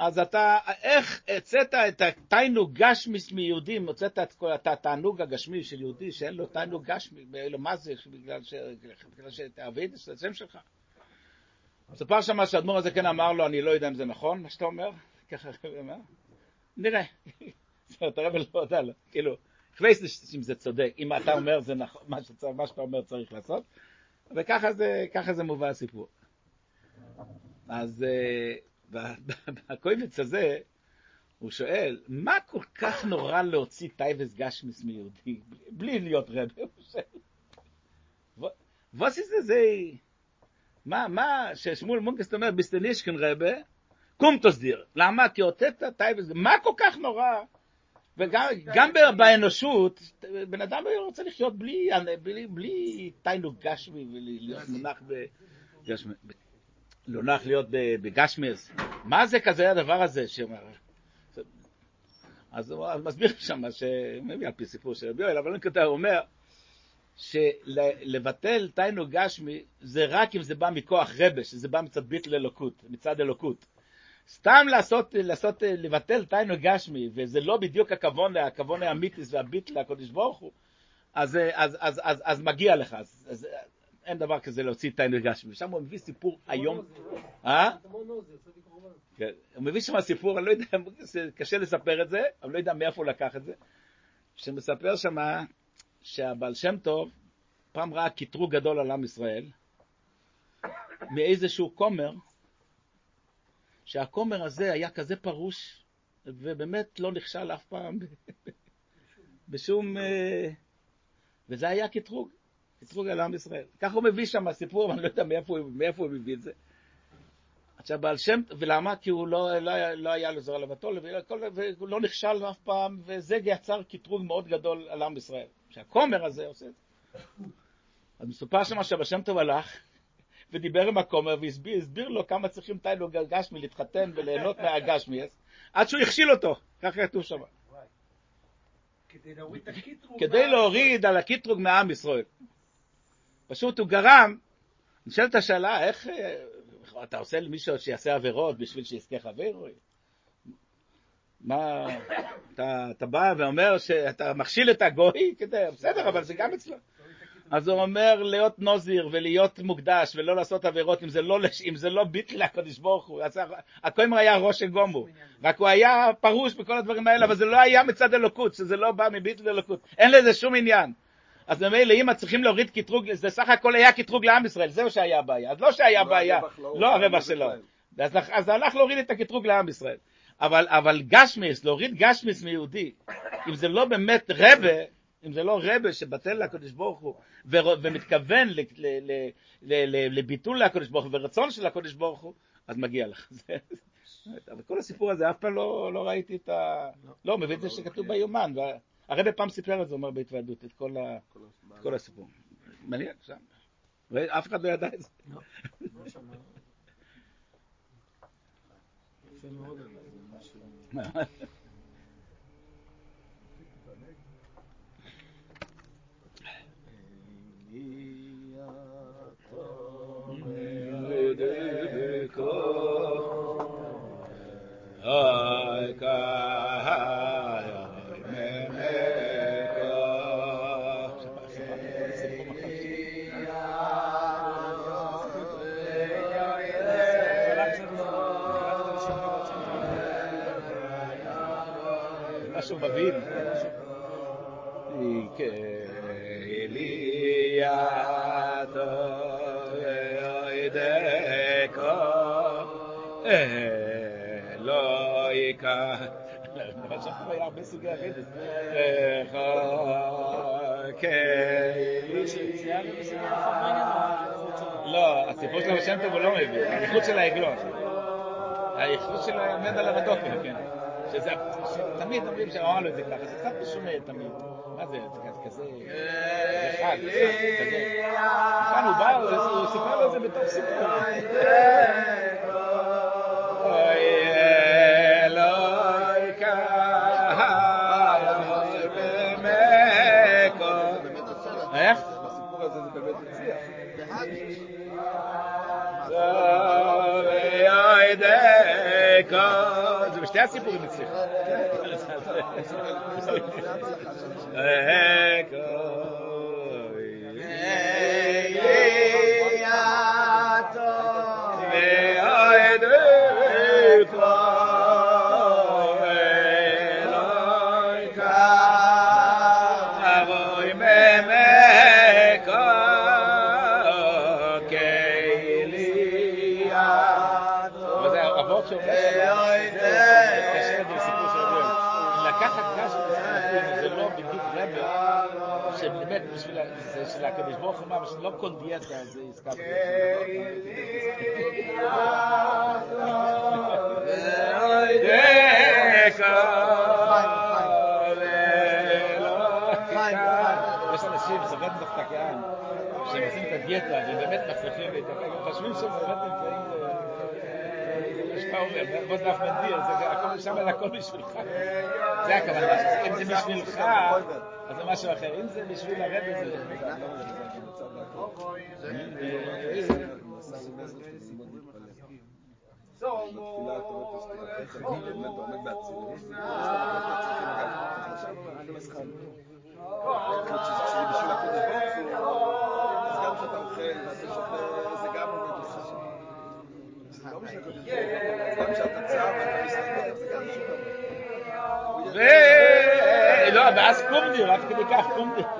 אז אתה, איך הצאת את התיינוג גשמיס מיהודים, הוצאת את כל התענוג הגשמי של יהודי שאין לו תיינוג גשמי, לו מה זה, בגלל ש- בגלל שתעביד את השם שלך. מסופר שם שהאדמו"ר הזה כן אמר לו, אני לא יודע אם זה נכון, מה שאתה אומר, ככה נראה. זאת הרב לא יודע, לו, כאילו, חווייס אם זה צודק, אם אתה אומר זה נכון, מה שאתה, אומר צריך לעשות, וככה זה, מובא הסיפור. אז אה, בקויבץ הזה, הוא שואל, מה כל כך נורא להוציא טייבס גשמיס מיהודי, בלי להיות רבי? הוא שואל. ו- וואס איז זה, מה, מה, ששמואל מונקסט אומר, ביסטנישכן רבי, קום תסדיר. למה? כי הוצאת טייבס, מה כל כך נורא? וגם באנושות, בן אדם לא רוצה לחיות בלי, תיינוג גשמי ולהיות מונח בגשמי. לא נוח להיות ב- בגשמיאס. מה זה כזה הדבר הזה? שאומר... אז הוא מסביר שם, שמביא על פי סיפור של רבי יואל, אבל אני כותב, הוא אומר שלבטל תיינוג גשמי זה רק אם זה בא מכוח רבש, שזה בא מצד ביטל אלוקות, מצד אלוקות. סתם לעשות, לעשות, לבטל תיינוג גשמי, וזה לא בדיוק הכוון, הכוון האמיתיס והביטל לקודש ברוך הוא, אז, אז, אז, אז, אז מגיע לך, אז, אז אין דבר כזה להוציא תיינוג גשמי. שם הוא מביא סיפור איום. אה? כן, הוא מביא שם סיפור, אני לא יודע, קשה לספר את זה, אבל לא יודע מאיפה הוא לקח את זה, שמספר שם שהבעל שם טוב פעם ראה קטרוג גדול על עם ישראל, מאיזשהו כומר, שהכומר הזה היה כזה פרוש, ובאמת לא נכשל אף פעם בשום... אה, וזה היה קטרוג, קטרוג על עם ישראל. ככה הוא מביא שם סיפור, אבל אני לא יודע מאיפה, מאיפה הוא מביא את זה. עכשיו בעל שם, ולמה? כי הוא לא, לא, היה- לא היה לו זרע לבתו, והכל- והוא לא נכשל אף פעם, וזה יצר קטרוג מאוד גדול על עם ישראל. שהכומר הזה עושה את זה. אז מסופר שם שבעל שם טוב הלך, ודיבר עם הכומר, והסביר הסביר לו כמה צריכים תיינוג גשמי להתחתן וליהנות מהגשמי, עד שהוא הכשיל אותו, ככה כתוב שם. כדי להוריד את הקיטרוג. כדי להוריד על הקיטרוג מעם ישראל. פשוט הוא גרם, נשאלת השאלה, איך אה, אתה עושה למישהו שיעשה עבירות בשביל שיזכה חבר? מה, אתה, אתה בא ואומר שאתה מכשיל את הגוי כדי, בסדר, אבל זה גם אצלו. אז הוא אומר להיות נוזיר ולהיות מוקדש ולא לעשות עבירות אם זה לא, אם זה לא ביטל לקדוש ברוך הוא. הכומר היה ראש גומו, רק הוא היה פרוש בכל הדברים האלה, אבל זה לא היה מצד אלוקות, שזה לא בא מביטל אלוקות. אין לזה שום עניין. אז ממילא אם צריכים להוריד קטרוג, זה סך הכל היה קטרוג לעם ישראל, זהו שהיה הבעיה. אז לא שהיה בעיה, הרווח לא- לא הרווח שלו. אז, אז הלך להוריד את הקטרוג לעם ישראל. אבל, אבל גשמיס, להוריד גשמיס מיהודי, אם זה לא באמת רבה, אם זה לא רבה שבטל לקדוש ברוך הוא ומתכוון לביטול לקדוש ברוך הוא ורצון של הקדוש ברוך הוא, אז מגיע לך. זה- אבל כל הסיפור הזה, אף פעם לא, לא ראיתי את ה... לא, מביא את זה שכתוב ביומן. הרבי פעם סיפר את זה, אומר בהתוועדות, את כל, ה... את כל הסיפור. מעניין, שם. ואף אחד לא ידע את זה. יפה מאוד, לא יקח, אבל שם היה הרבה סוגי בסדר הפרמניה, לא, הסיפור של השם טוב הוא לא מביא, הייחוד של העגלון. הייחוד של עומד על הרדופים, כן. שזה, תמיד אומרים לו את זה ככה, זה קצת משונה תמיד. זה? זה כזה... כזה... אחד, כזה... כאן הוא בא, הוא סיפר לו את זה בתוך סיפור. זה בשתי הסיפורים אצלך. है כל דיאטה זה הזכרת. יש אנשים, זה באמת דווקא כאן, שהם עושים את הדיאטה והם באמת מצליחים להתאפק, הם חושבים שהם באמת נמצאים ב- יש מה אומר, בוא דף מנדיר, זה הכל שם על הכל בשבילך. זה הכוונה, אם זה בשבילך, אז זה משהו אחר, אם זה בשביל הרבי זה... לא בשביל הקודש ברוך הוא, אז גם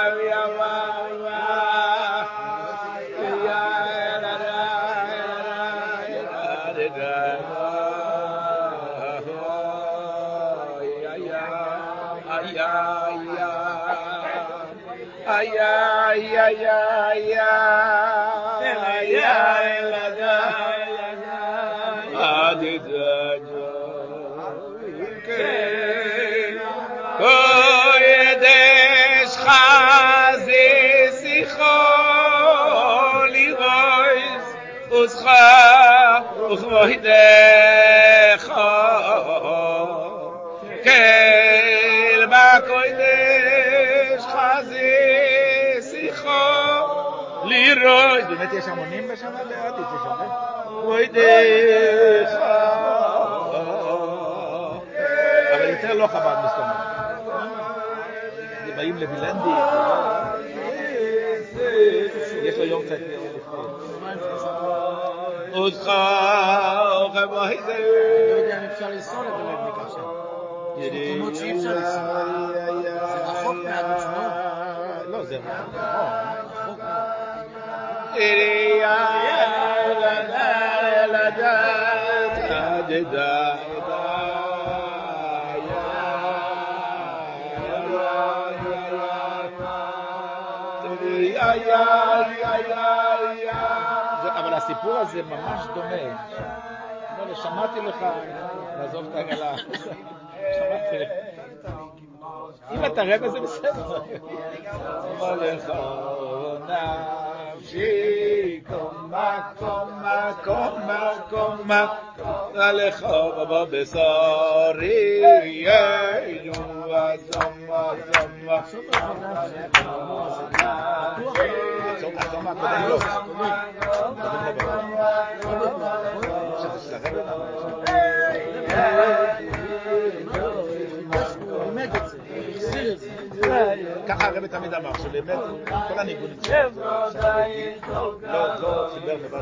decho kel ba koidesh chazi sicho liroi באמת יש המונים בשבת? אל תצא שם. קוידש אבל יותר לא חב"ד מסתובב. באים לבילנדי. יש לו יום קצת خوقه وای ده بگیم داخل صله تبلیغش یادتون نصیب مالی یا یا اخوخ مشو نه زه اری یا הסיפור הזה ממש דומה. אומר לו, שמעתי לך, לעזוב את העגלה. שמעתי. אם אתה רבע זה בסדר. אמר לך. ככה הרב תמיד אמר, שבאמת כל הניגונים שלו, לא, לא חיבר לבד.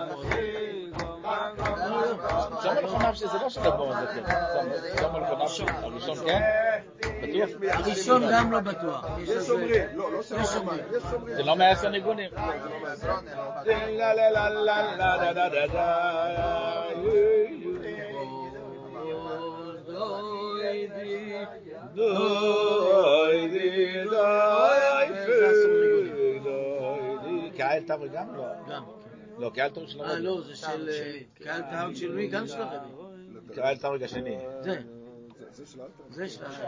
שזה לא של אדמו"ר הזקן. גם על פניו של הראשון, כן? בטוח? הראשון גם לא בטוח. יש שומרים. לא, לא שומרים. יש אומרים. זה לא מעשר ניגונים. לא, לא קהל תמר גם לא. גם. כן. לא, קהל תמר של הרבי. אה, לא, זה של... אה, קהל תמר של מי? גם של הרבי. קראי לתאום רגע שני. זה. זה של אלתר. זה של אלתר.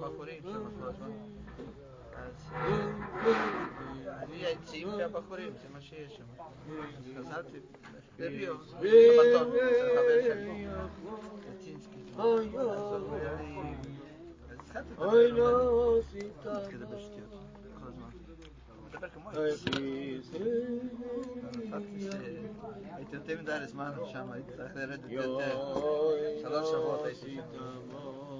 بخوری اینجا بخوری Vieci, ja bachorym, ty masz jeszcze. Kazaty, debio, kapatony, zaweszek. Kaciński, Oj, no, sita. Kiedy byś chciał? הייתי יותר מדי זמן שם, הייתי צריך לרדת שלוש שבועות הייתי שם.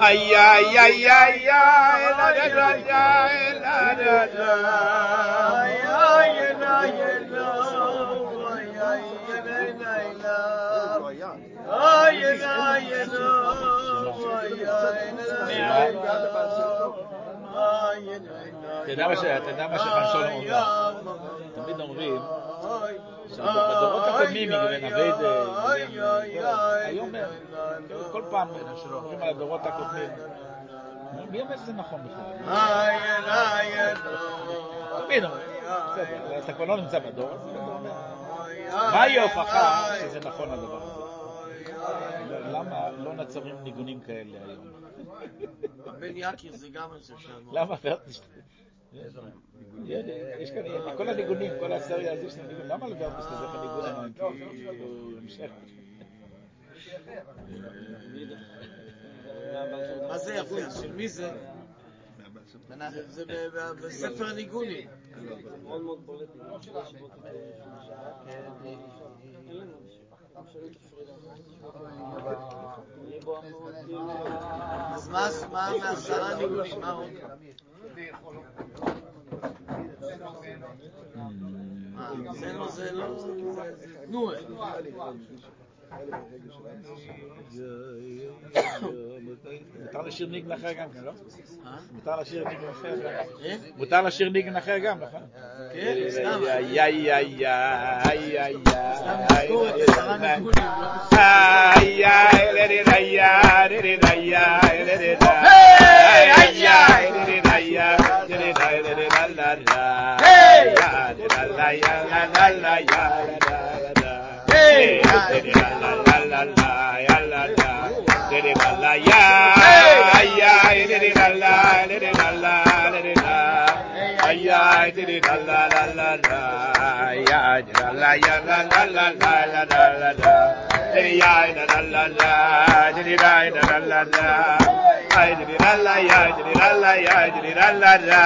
ay ay ay ay ay la la la la la la la ay ay la la la ay ay la la la ay la la תדע מה שחן שלום אומר, תמיד אומרים שבדורות הקודמים, מגוון אבד, היום כל פעם אומרים על הדורות הקודמים, מי אומר שזה נכון בכלל? תמיד אומרים, בסדר, אתה כבר לא נמצא בדור, אז אתה אומר, מהי ההוכחה שזה נכון הדבר הזה? למה לא נצרים ניגונים כאלה היום? בן יקיר זה גם איזה שם. למה? יש כאן, כל הניגונים, כל הסריה הזו של הניגון, למה לברטוס לזה הניגון כאילו המשך? מה זה יפה? של מי זה? זה- זה בספר ניגונים. מאוד מאוד בולט. אז מה מה מעשרה ניגונים? מה עוד? מה, זה לא, זה לא... נו, מותר לשיר ניגן אחר גם כן, לא? אה? מותר לשיר ניגן אחר גם. אה? מותר לשיר ניגן אחר גם, נכון? כן, סתם. lalla ya lalla dere lalla ya ayya dere lalla dere lalla dere la ayya dere lalla lalla la ya lalla ya lalla lalla lalla lalla dere ya lalla la dere la lalla la ay dere lalla ya dere lalla ya dere lalla la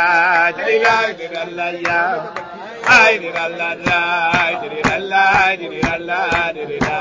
dere ya dere lalla ya ay dere lalla la dere lalla dere lalla dere la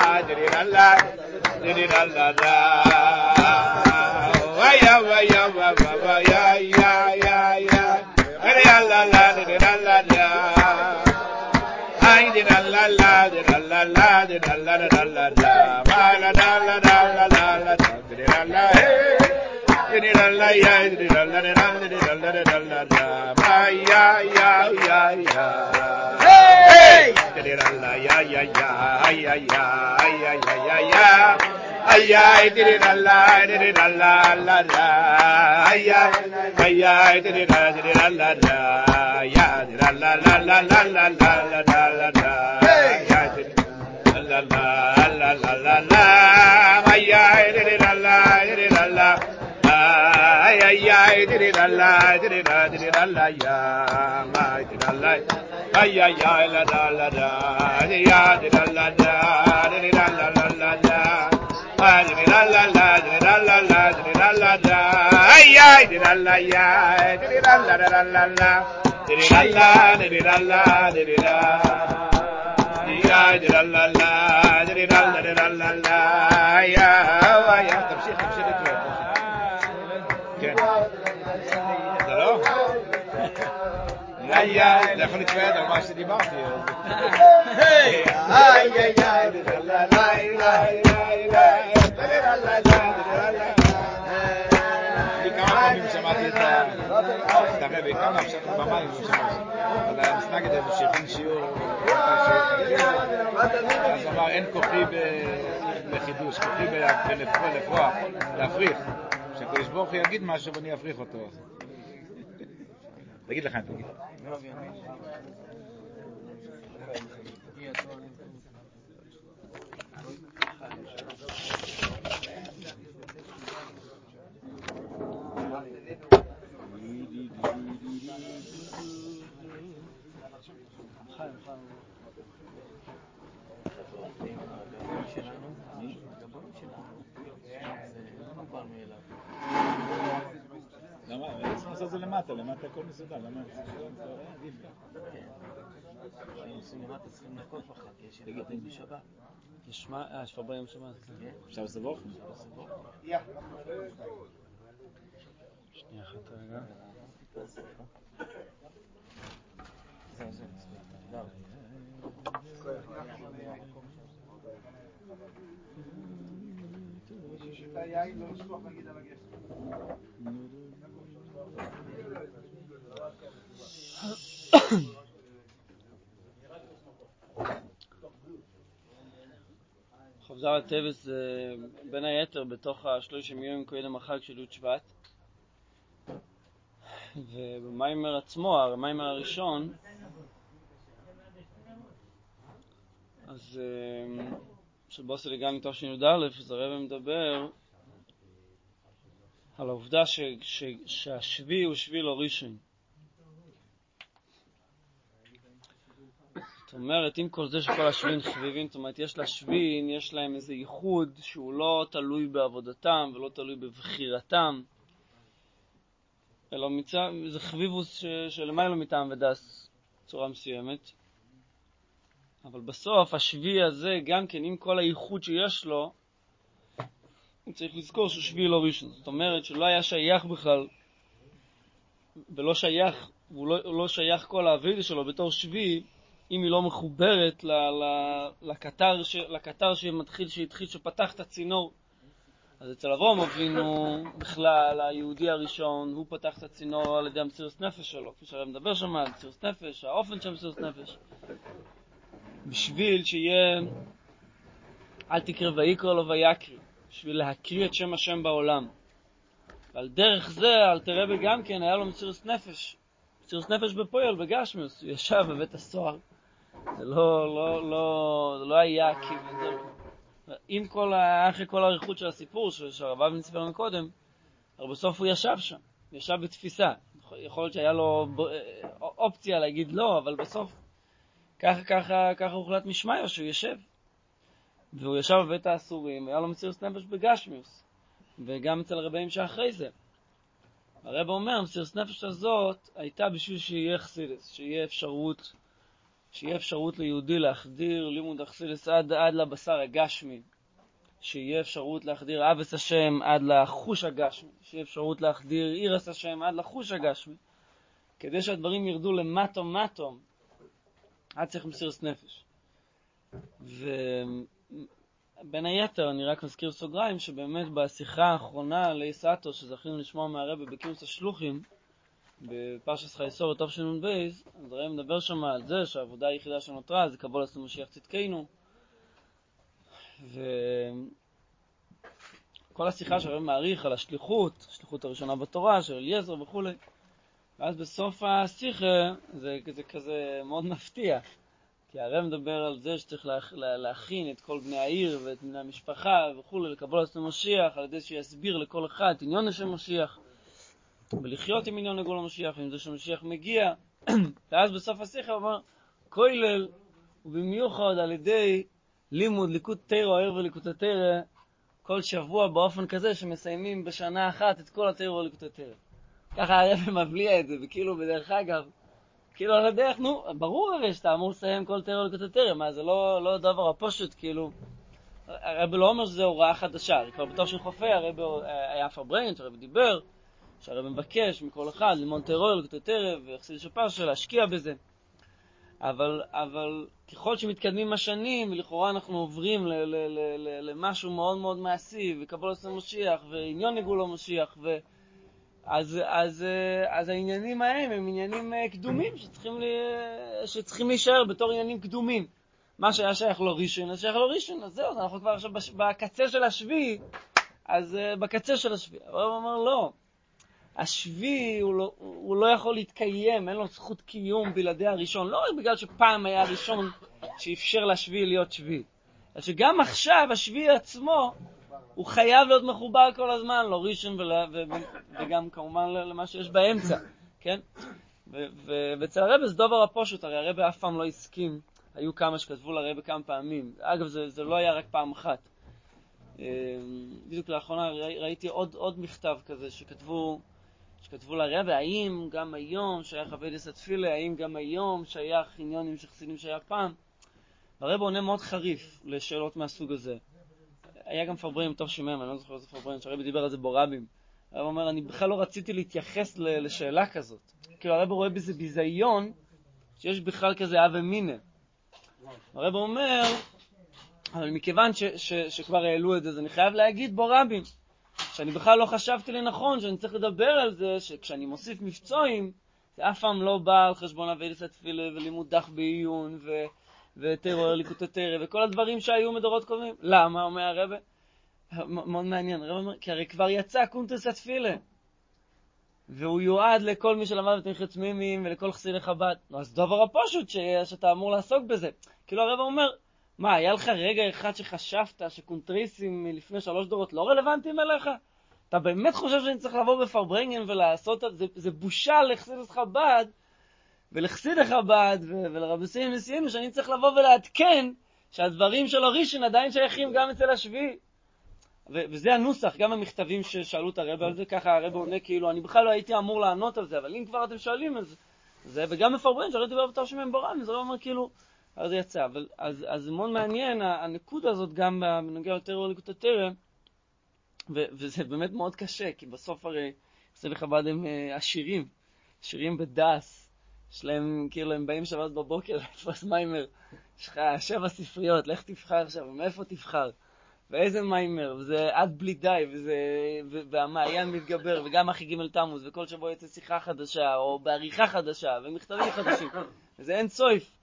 la la la la mai diri dalla diri da diri dalla ya mai diri dalla ay ya ya la da la da diri ya diri dalla da diri dalla la la da ay diri dalla la diri dalla la diri dalla da ay ya diri dalla ya diri dalla la la la la diri dalla diri dalla diri da يا جل الله جل الله جل الله يا يا تمشي تمشي איי איי, לא יכול להתוועד על מה שדיברתי. איי איי איי אז אמר, אין כוחי בחידוש, כוחי בלפרוח, להפריך. שהקדוש ברוך הוא יגיד משהו ואני אפריך אותו. بجيب لك حاجة. לעשות את זה למטה, למטה הכל מסודר, למה. תגיד, בשבת. יש מה? אה, ביום שבת. כן. אפשר לסבוך? שנייה אחת רגע. חובזר הטבס זה בין היתר בתוך השלושים יום קודם החג של י' שבט. ובמיימר עצמו, המיימר הראשון אז אה, של בוסלי גם מתוך שי"א, אז הרב מדבר על העובדה ש, ש, שהשביעי הוא שביל אורישן. זאת אומרת, עם כל זה שכל השביעים חביבים, זאת אומרת, יש לשביעים, יש להם איזה ייחוד שהוא לא תלוי בעבודתם ולא תלוי בבחירתם, אלא מצא, זה חביבוס שלמיילא מטעם ודס בצורה מסוימת. אבל בסוף השביעי הזה, גם כן, עם כל הייחוד שיש לו, צריך לזכור שהוא שביעי לא ראשון. זאת אומרת שהוא לא היה שייך בכלל, ולא שייך, הוא לא, הוא לא שייך כל האבידה שלו בתור שביעי, אם היא לא מחוברת ל, ל, לקטר, ש, לקטר שמתחיל, שהתחיל, שפתח את הצינור. אז אצל אברום אבינו, בכלל, היהודי הראשון, הוא פתח את הצינור על ידי המסירות נפש שלו, כפי שהרב מדבר שם על מסירות נפש, האופן של מסירות נפש. בשביל שיהיה, אל תקרא ויקרא לו ויקרא, בשביל להקריא את שם השם בעולם. ועל דרך זה, אל תראה בי גם כן, היה לו מסירות נפש. מסירות נפש בפועל, בגשמיוס, הוא ישב בבית הסוהר. זה לא, לא, לא, זה לא היה כאילו, עם כל, אחרי כל האריכות של הסיפור שהרב אבן סיפר מקודם, אבל בסוף הוא ישב שם, ישב בתפיסה. יכול להיות שהיה לו אופציה להגיד לא, אבל בסוף ככה, ככה, ככה הוחלט משמעיה שהוא יושב. והוא ישב בבית האסורים, היה לו מסירות נפש בגשמיוס, וגם אצל הרבים שאחרי זה. הרב אומר, מסירות נפש הזאת הייתה בשביל שיהיה חסילס, שיהיה אפשרות, שיהיה אפשרות ליהודי להחדיר לימוד החסילס עד, עד לבשר הגשמי, שיהיה אפשרות להחדיר אבס השם עד לחוש הגשמי, שיהיה אפשרות להחדיר אירס השם עד לחוש הגשמי, כדי שהדברים ירדו למטו מטו, עד צריך מסירות נפש. ובין היתר, אני רק מזכיר סוגריים, שבאמת בשיחה האחרונה לאיסאטו, שזכינו לשמוע מהרבה בקימוס השלוחים, בפרשס חייסור טוב של נ"ב, אז הרב מדבר שם על זה שהעבודה היחידה שנותרה זה קבול עשו משיח צדקנו. וכל השיחה שהרב מעריך על השליחות, השליחות הראשונה בתורה של אליעזר וכולי, ואז בסוף השיחה זה, זה כזה מאוד מפתיע, כי הרב מדבר על זה שצריך לה, להכין את כל בני העיר ואת בני המשפחה וכולי, לקבול את המשיח, על ידי שיסביר לכל אחד את עניון של משיח, ולחיות עם עניון לגול המשיח, עם זה שמשיח מגיע, ואז בסוף השיחה הוא אמר, כולל, ובמיוחד על ידי לימוד ליקוד תירו, העיר וליקוד התירה, כל שבוע באופן כזה שמסיימים בשנה אחת את כל התירו וליקוד התירה. ככה הרב מבליע את זה, וכאילו בדרך אגב, כאילו על הדרך, נו, ברור הרי שאתה אמור לסיים כל לקוטט תרא, מה זה לא, לא דבר הפושט, כאילו, הרב לא אומר שזו הוראה חדשה, כבר בתור של חופי הרב היה פברנט, הרב דיבר, שהרב מבקש מכל אחד ללמוד טרור, לקוטט תרא, ויחסיד שפרשה, להשקיע בזה. אבל, אבל ככל שמתקדמים השנים, ולכאורה אנחנו עוברים ל- ל- ל- למשהו מאוד מאוד מעשי, וקבולת המשיח, ועניון נגול המשיח, ו... אז, אז, אז העניינים ההם הם עניינים קדומים שצריכים, לי, שצריכים להישאר בתור עניינים קדומים. מה שהיה שייך לו ראשון, אז שייך לו ראשון, אז זהו, אנחנו כבר עכשיו בקצה של השביעי, אז בקצה של השביעי. אבל הוא אומר, לא, השביעי הוא לא, הוא לא יכול להתקיים, אין לו זכות קיום בלעדי הראשון, לא רק בגלל שפעם היה הראשון שאפשר לשביעי להיות שביעי, אלא שגם עכשיו השביעי עצמו הוא חייב להיות מחובר כל הזמן, לא ראשון וגם כמובן למה שיש באמצע, כן? ואצל הרבי זה דובר הפושוט, הרי הרבי אף פעם לא הסכים, היו כמה שכתבו לרבי כמה פעמים, אגב זה, זה לא היה רק פעם אחת. בדיוק לאחרונה ראיתי עוד, עוד מכתב כזה שכתבו שכתבו לרבה, האם גם היום שייך אביידס התפילה, האם גם היום שייך עניונים שחסידים שהיה פעם? והרבה עונה מאוד חריף לשאלות מהסוג הזה. היה גם פרברים, טוב שימם, אני לא זוכר איזה פרברים, שהרבה דיבר על זה בורבים. הרב אומר, אני בכלל לא רציתי להתייחס לשאלה כזאת. כאילו, הרב רואה בזה ביזיון, שיש בכלל כזה אב אמינא. הרב אומר, אבל מכיוון ש- ש- שכבר העלו את זה, אז אני חייב להגיד בורבים, שאני בכלל לא חשבתי לנכון שאני צריך לדבר על זה, שכשאני מוסיף מבצועים, זה אף פעם לא בא על חשבון עבודת התפילה ולימוד דא״ח בעיון ו... וטרור ליקוטי תרא וכל הדברים שהיו מדורות קודמים. למה, אומר הרבי? מאוד מעניין, הרבי אומר, כי הרי כבר יצא קונטוס התפילה. והוא יועד לכל מי שלמד בתומכי תמימים ולכל חסידי חב"ד. נו, אז דבר הפשוט ש... שאתה אמור לעסוק בזה. כאילו הרבי אומר, מה, היה לך רגע אחד שחשבת שקונטריסים מלפני שלוש דורות לא רלוונטיים אליך? אתה באמת חושב שאני צריך לבוא בפרברנגן ולעשות את זה? זה בושה לחסידת חב"ד ולחסיד חב"ד ו- ולרבי סימן נשיאנו שאני צריך לבוא ולעדכן שהדברים של הראשון עדיין שייכים גם אצל השביעי. וזה הנוסח, גם המכתבים ששאלו את הרב על זה, ככה הרב עונה כאילו, אני בכלל לא הייתי אמור לענות על זה, אבל אם כבר אתם שואלים על זה, וגם מפרברן, שהרב דיבר בתור שמם בורם, אז הרב אומר כאילו, אז יצא. אבל, אז, אז מאוד מעניין, הנקודה הזאת גם בנוגע הטרם, ו- וזה באמת מאוד קשה, כי בסוף הרי חסידי חב"ד הם אה, עשירים, עשירים בדס. יש להם, כאילו, הם באים שבת בבוקר לתפוס מיימר, יש לך שבע ספריות, לך תבחר עכשיו, מאיפה תבחר? ואיזה מיימר, וזה עד בלי די, וזה, והמעיין מתגבר, וגם אחי ג' תמוז, וכל שבוע יוצא שיחה חדשה, או בעריכה חדשה, ומכתבים חדשים, וזה אין סויף.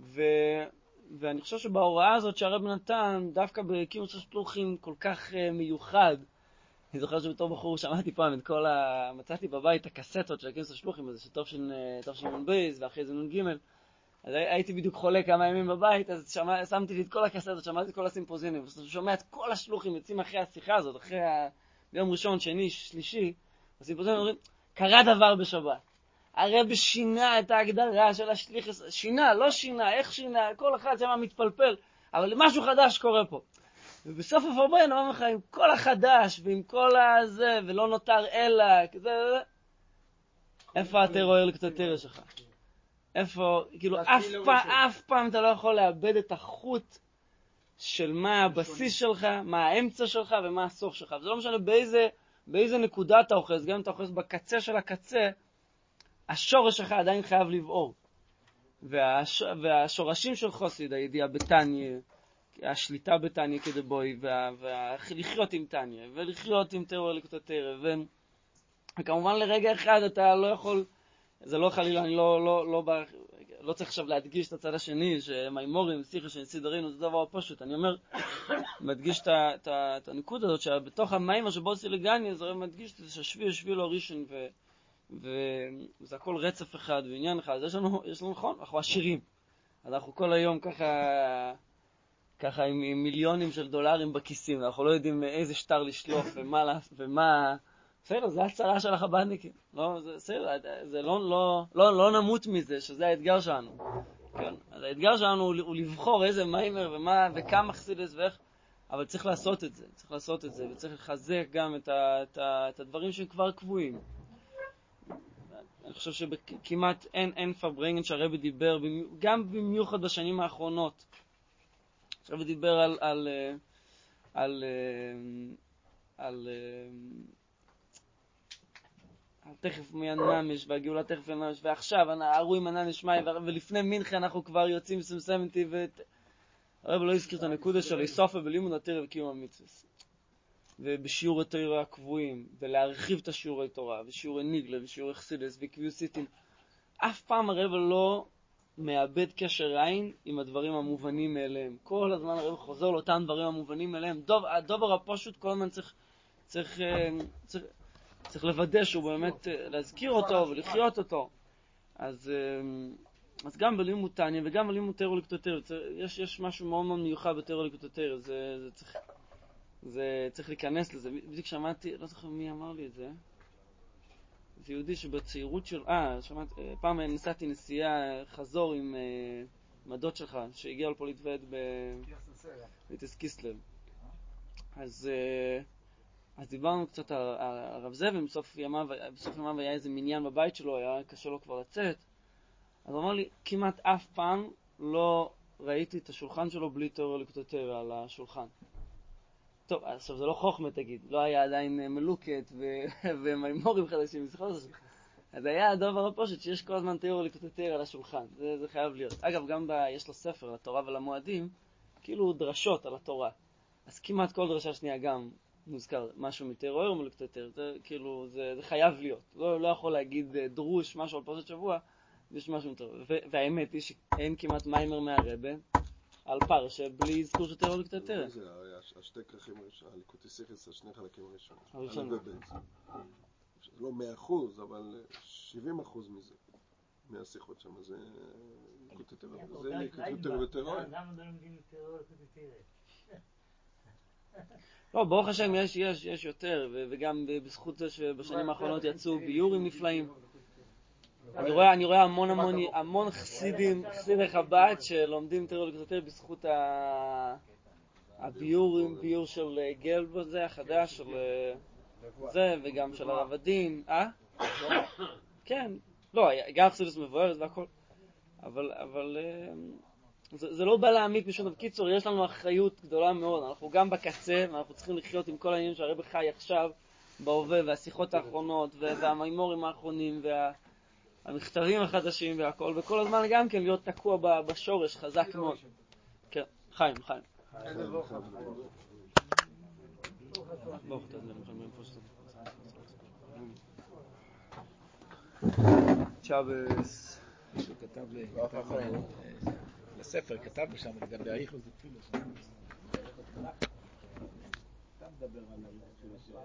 ו... ואני חושב שבהוראה הזאת שהרב נתן, דווקא בקיום של כל כך uh, מיוחד, אני זוכר שבתור בחור שמעתי פעם את כל ה... מצאתי בבית את הקסטות של הכנס השלוחים הזה, של נ"ב ואחרי זה נ"ג. אז הי- הייתי בדיוק חולה כמה ימים בבית, אז שמע, שמתי לי את כל הקסטות, שמעתי את כל הסימפוזיונים. אז אתה שומע את כל השלוחים יוצאים אחרי השיחה הזאת, אחרי ה... ביום ראשון, שני, שלישי, הסימפוזיונים אומרים, קרה דבר בשבת. הרב שינה את ההגדרה של השליחס, שינה, לא שינה, איך שינה, כל אחד שם מתפלפל, אבל משהו חדש קורה פה. ובסוף הפרברן אומר לך, עם כל החדש ועם כל הזה, ולא נותר אלא, כזה, איפה הטרור לקטוטריה שלך? איפה, כאילו, אף פעם, אף פעם אתה לא יכול לאבד את החוט של מה הבסיס שלך, מה האמצע שלך ומה הסוף שלך. זה לא משנה באיזה, באיזה נקודה אתה אוחז, גם אם אתה אוחז בקצה של הקצה, השורש שלך עדיין חייב לבעור. והש... והשורשים של חוסיד, הידיעה בטניה, השליטה בטניה כדבוי, וה... וה... לחיות עם טניה, ולחיות עם טרור לקטוטריה, ו... וכמובן לרגע אחד אתה לא יכול, זה לא חלילה, אני לא, לא, לא, לא, לא צריך עכשיו להדגיש את הצד השני, שמימורים, שיחה של נסידרינו, זה דבר פשוט. אני אומר, מדגיש את, את, את הנקודה הזאת, שבתוך המיימר שבו עושה לגני, זה מדגיש את זה שהשביל שביל לו ראשון, ו... וזה הכל רצף אחד ועניין אחד. אז יש לנו, יש לנו נכון, אנחנו עשירים. אז אנחנו כל היום ככה, ככה עם, עם מיליונים של דולרים בכיסים, אנחנו לא יודעים איזה שטר לשלוף ומה, ומה... בסדר, זה הצרה של החב"דניקים. לא, זה בסדר, זה לא, לא, לא, לא נמות מזה, שזה האתגר שלנו. כן, אז האתגר שלנו הוא, הוא לבחור איזה מיימר ומה, וכמה חסידס ואיך, אבל צריך לעשות את זה, צריך לעשות את זה, וצריך לחזק גם את, ה, את, ה, את הדברים שהם כבר קבועים. אני חושב שכמעט אין, אין פברנגן שהרבי דיבר, גם במיוחד בשנים האחרונות. שהרבי דיבר על, על, אה, על, אה, על, אה, על תכף מיד ממש, והגאולה תכף מיד ממש, ועכשיו, הארו עם ענן נשמעי, ולפני מנחה אנחנו כבר יוצאים סמסמתי, הרב לא הזכיר את הנקודה של איסופה בלימוד התרא וקיום המצווה. ובשיעורי תורה הקבועים, ולהרחיב את השיעורי תורה, ושיעורי ניגלה, ושיעורי חסידס, וקביוסיטים. אף פעם הרב לא מאבד קשר עין עם הדברים המובנים מאליהם. כל הזמן הרב חוזר לאותם דברים המובנים מאליהם. דוב, הדובר הפשוט כל הזמן צריך, צריך, אה, צריך, צריך לוודא שהוא באמת, אה, להזכיר אותו ולחיות אותו. אז, אה, אז גם בלימוד טניה וגם בלימוד טרו לקטוטר, יש, יש משהו מאוד מאוד מיוחד בטרו לקטוטר, זה, זה צריך... זה צריך להיכנס לזה. בדיוק שמעתי, לא זוכר מי אמר לי את זה. זה יהודי שבצעירות של... אה, שמעתי, אה, פעם נסעתי נסיעה חזור עם אה, עם הדוד שלך, שהגיע לפה להתוועד בליטס קיסלב. אז, אה, אז דיברנו קצת על, על הרב זאב, בסוף ימיו, בסוף ימיו היה איזה מניין בבית שלו, היה קשה לו כבר לצאת. אז הוא אמר לי, כמעט אף פעם לא ראיתי את השולחן שלו בלי תיאוריה לקטוטריה על השולחן. טוב, עכשיו זה לא חוכמה תגיד, לא היה עדיין אה, מלוקת ומימורים חדשים, זה. אז היה הדבר הפושט שיש כל הזמן תיאוריה לקטוטריה על השולחן, זה, זה חייב להיות. אגב, גם ב, יש לו ספר, לתורה ולמועדים, כאילו דרשות על התורה. אז כמעט כל דרשה שנייה גם מוזכר משהו מתיאוריה או מלוקטוטריה, זה כאילו, זה, זה חייב להיות. לא, לא יכול להגיד אה, דרוש משהו על פרשת שבוע, יש משהו יותר. והאמת היא שאין כמעט מיימר מהרבה על פרשה בלי אזכור של תיאוריה לקטוטריה. זה היה השתי כרכים הראשונים, הליקוטיסיכס, השני חלקים הראשונים. הראשונים. לא מאה אחוז, אבל שבעים אחוז מזה, מהשיחות שם, זה ליקוטיסיכס. זה ליקוטיסיכס וטרור. למה לא לומדים יותר לקוטטרת? לא, ברוך השם יש, יש, יש יותר, ו- וגם בזכות זה שבשנים האחרונות יצאו ביורים נפלאים. אני רואה, אני רואה המון המון, המון חסידים, חסידי חב"ד שלומדים תיאוריה לקטוטריה בזכות ה- הביורים, ביור של אה, גלבו זה, החדש, של אה, זה, וגם של הרב הדין, אה? כן, לא, גם חסידוס מבוארת והכל, אבל, אבל אה, זה, זה לא בא להעמיק בשום דבר. קיצור, יש לנו אחריות גדולה מאוד, אנחנו גם בקצה, ואנחנו צריכים לחיות עם כל העניינים שהרבי חי עכשיו, בהווה, והשיחות האחרונות, וה- והמימורים האחרונים, והמכתבים החדשים והכל, וכל הזמן גם כן להיות תקוע בשורש, חזק מאוד. כן, חיים, חיים. צ'אבס. שהוא כתב לספר, כתב שם לגבי האיכוס דתפילה. אתה מדבר על האיכוס של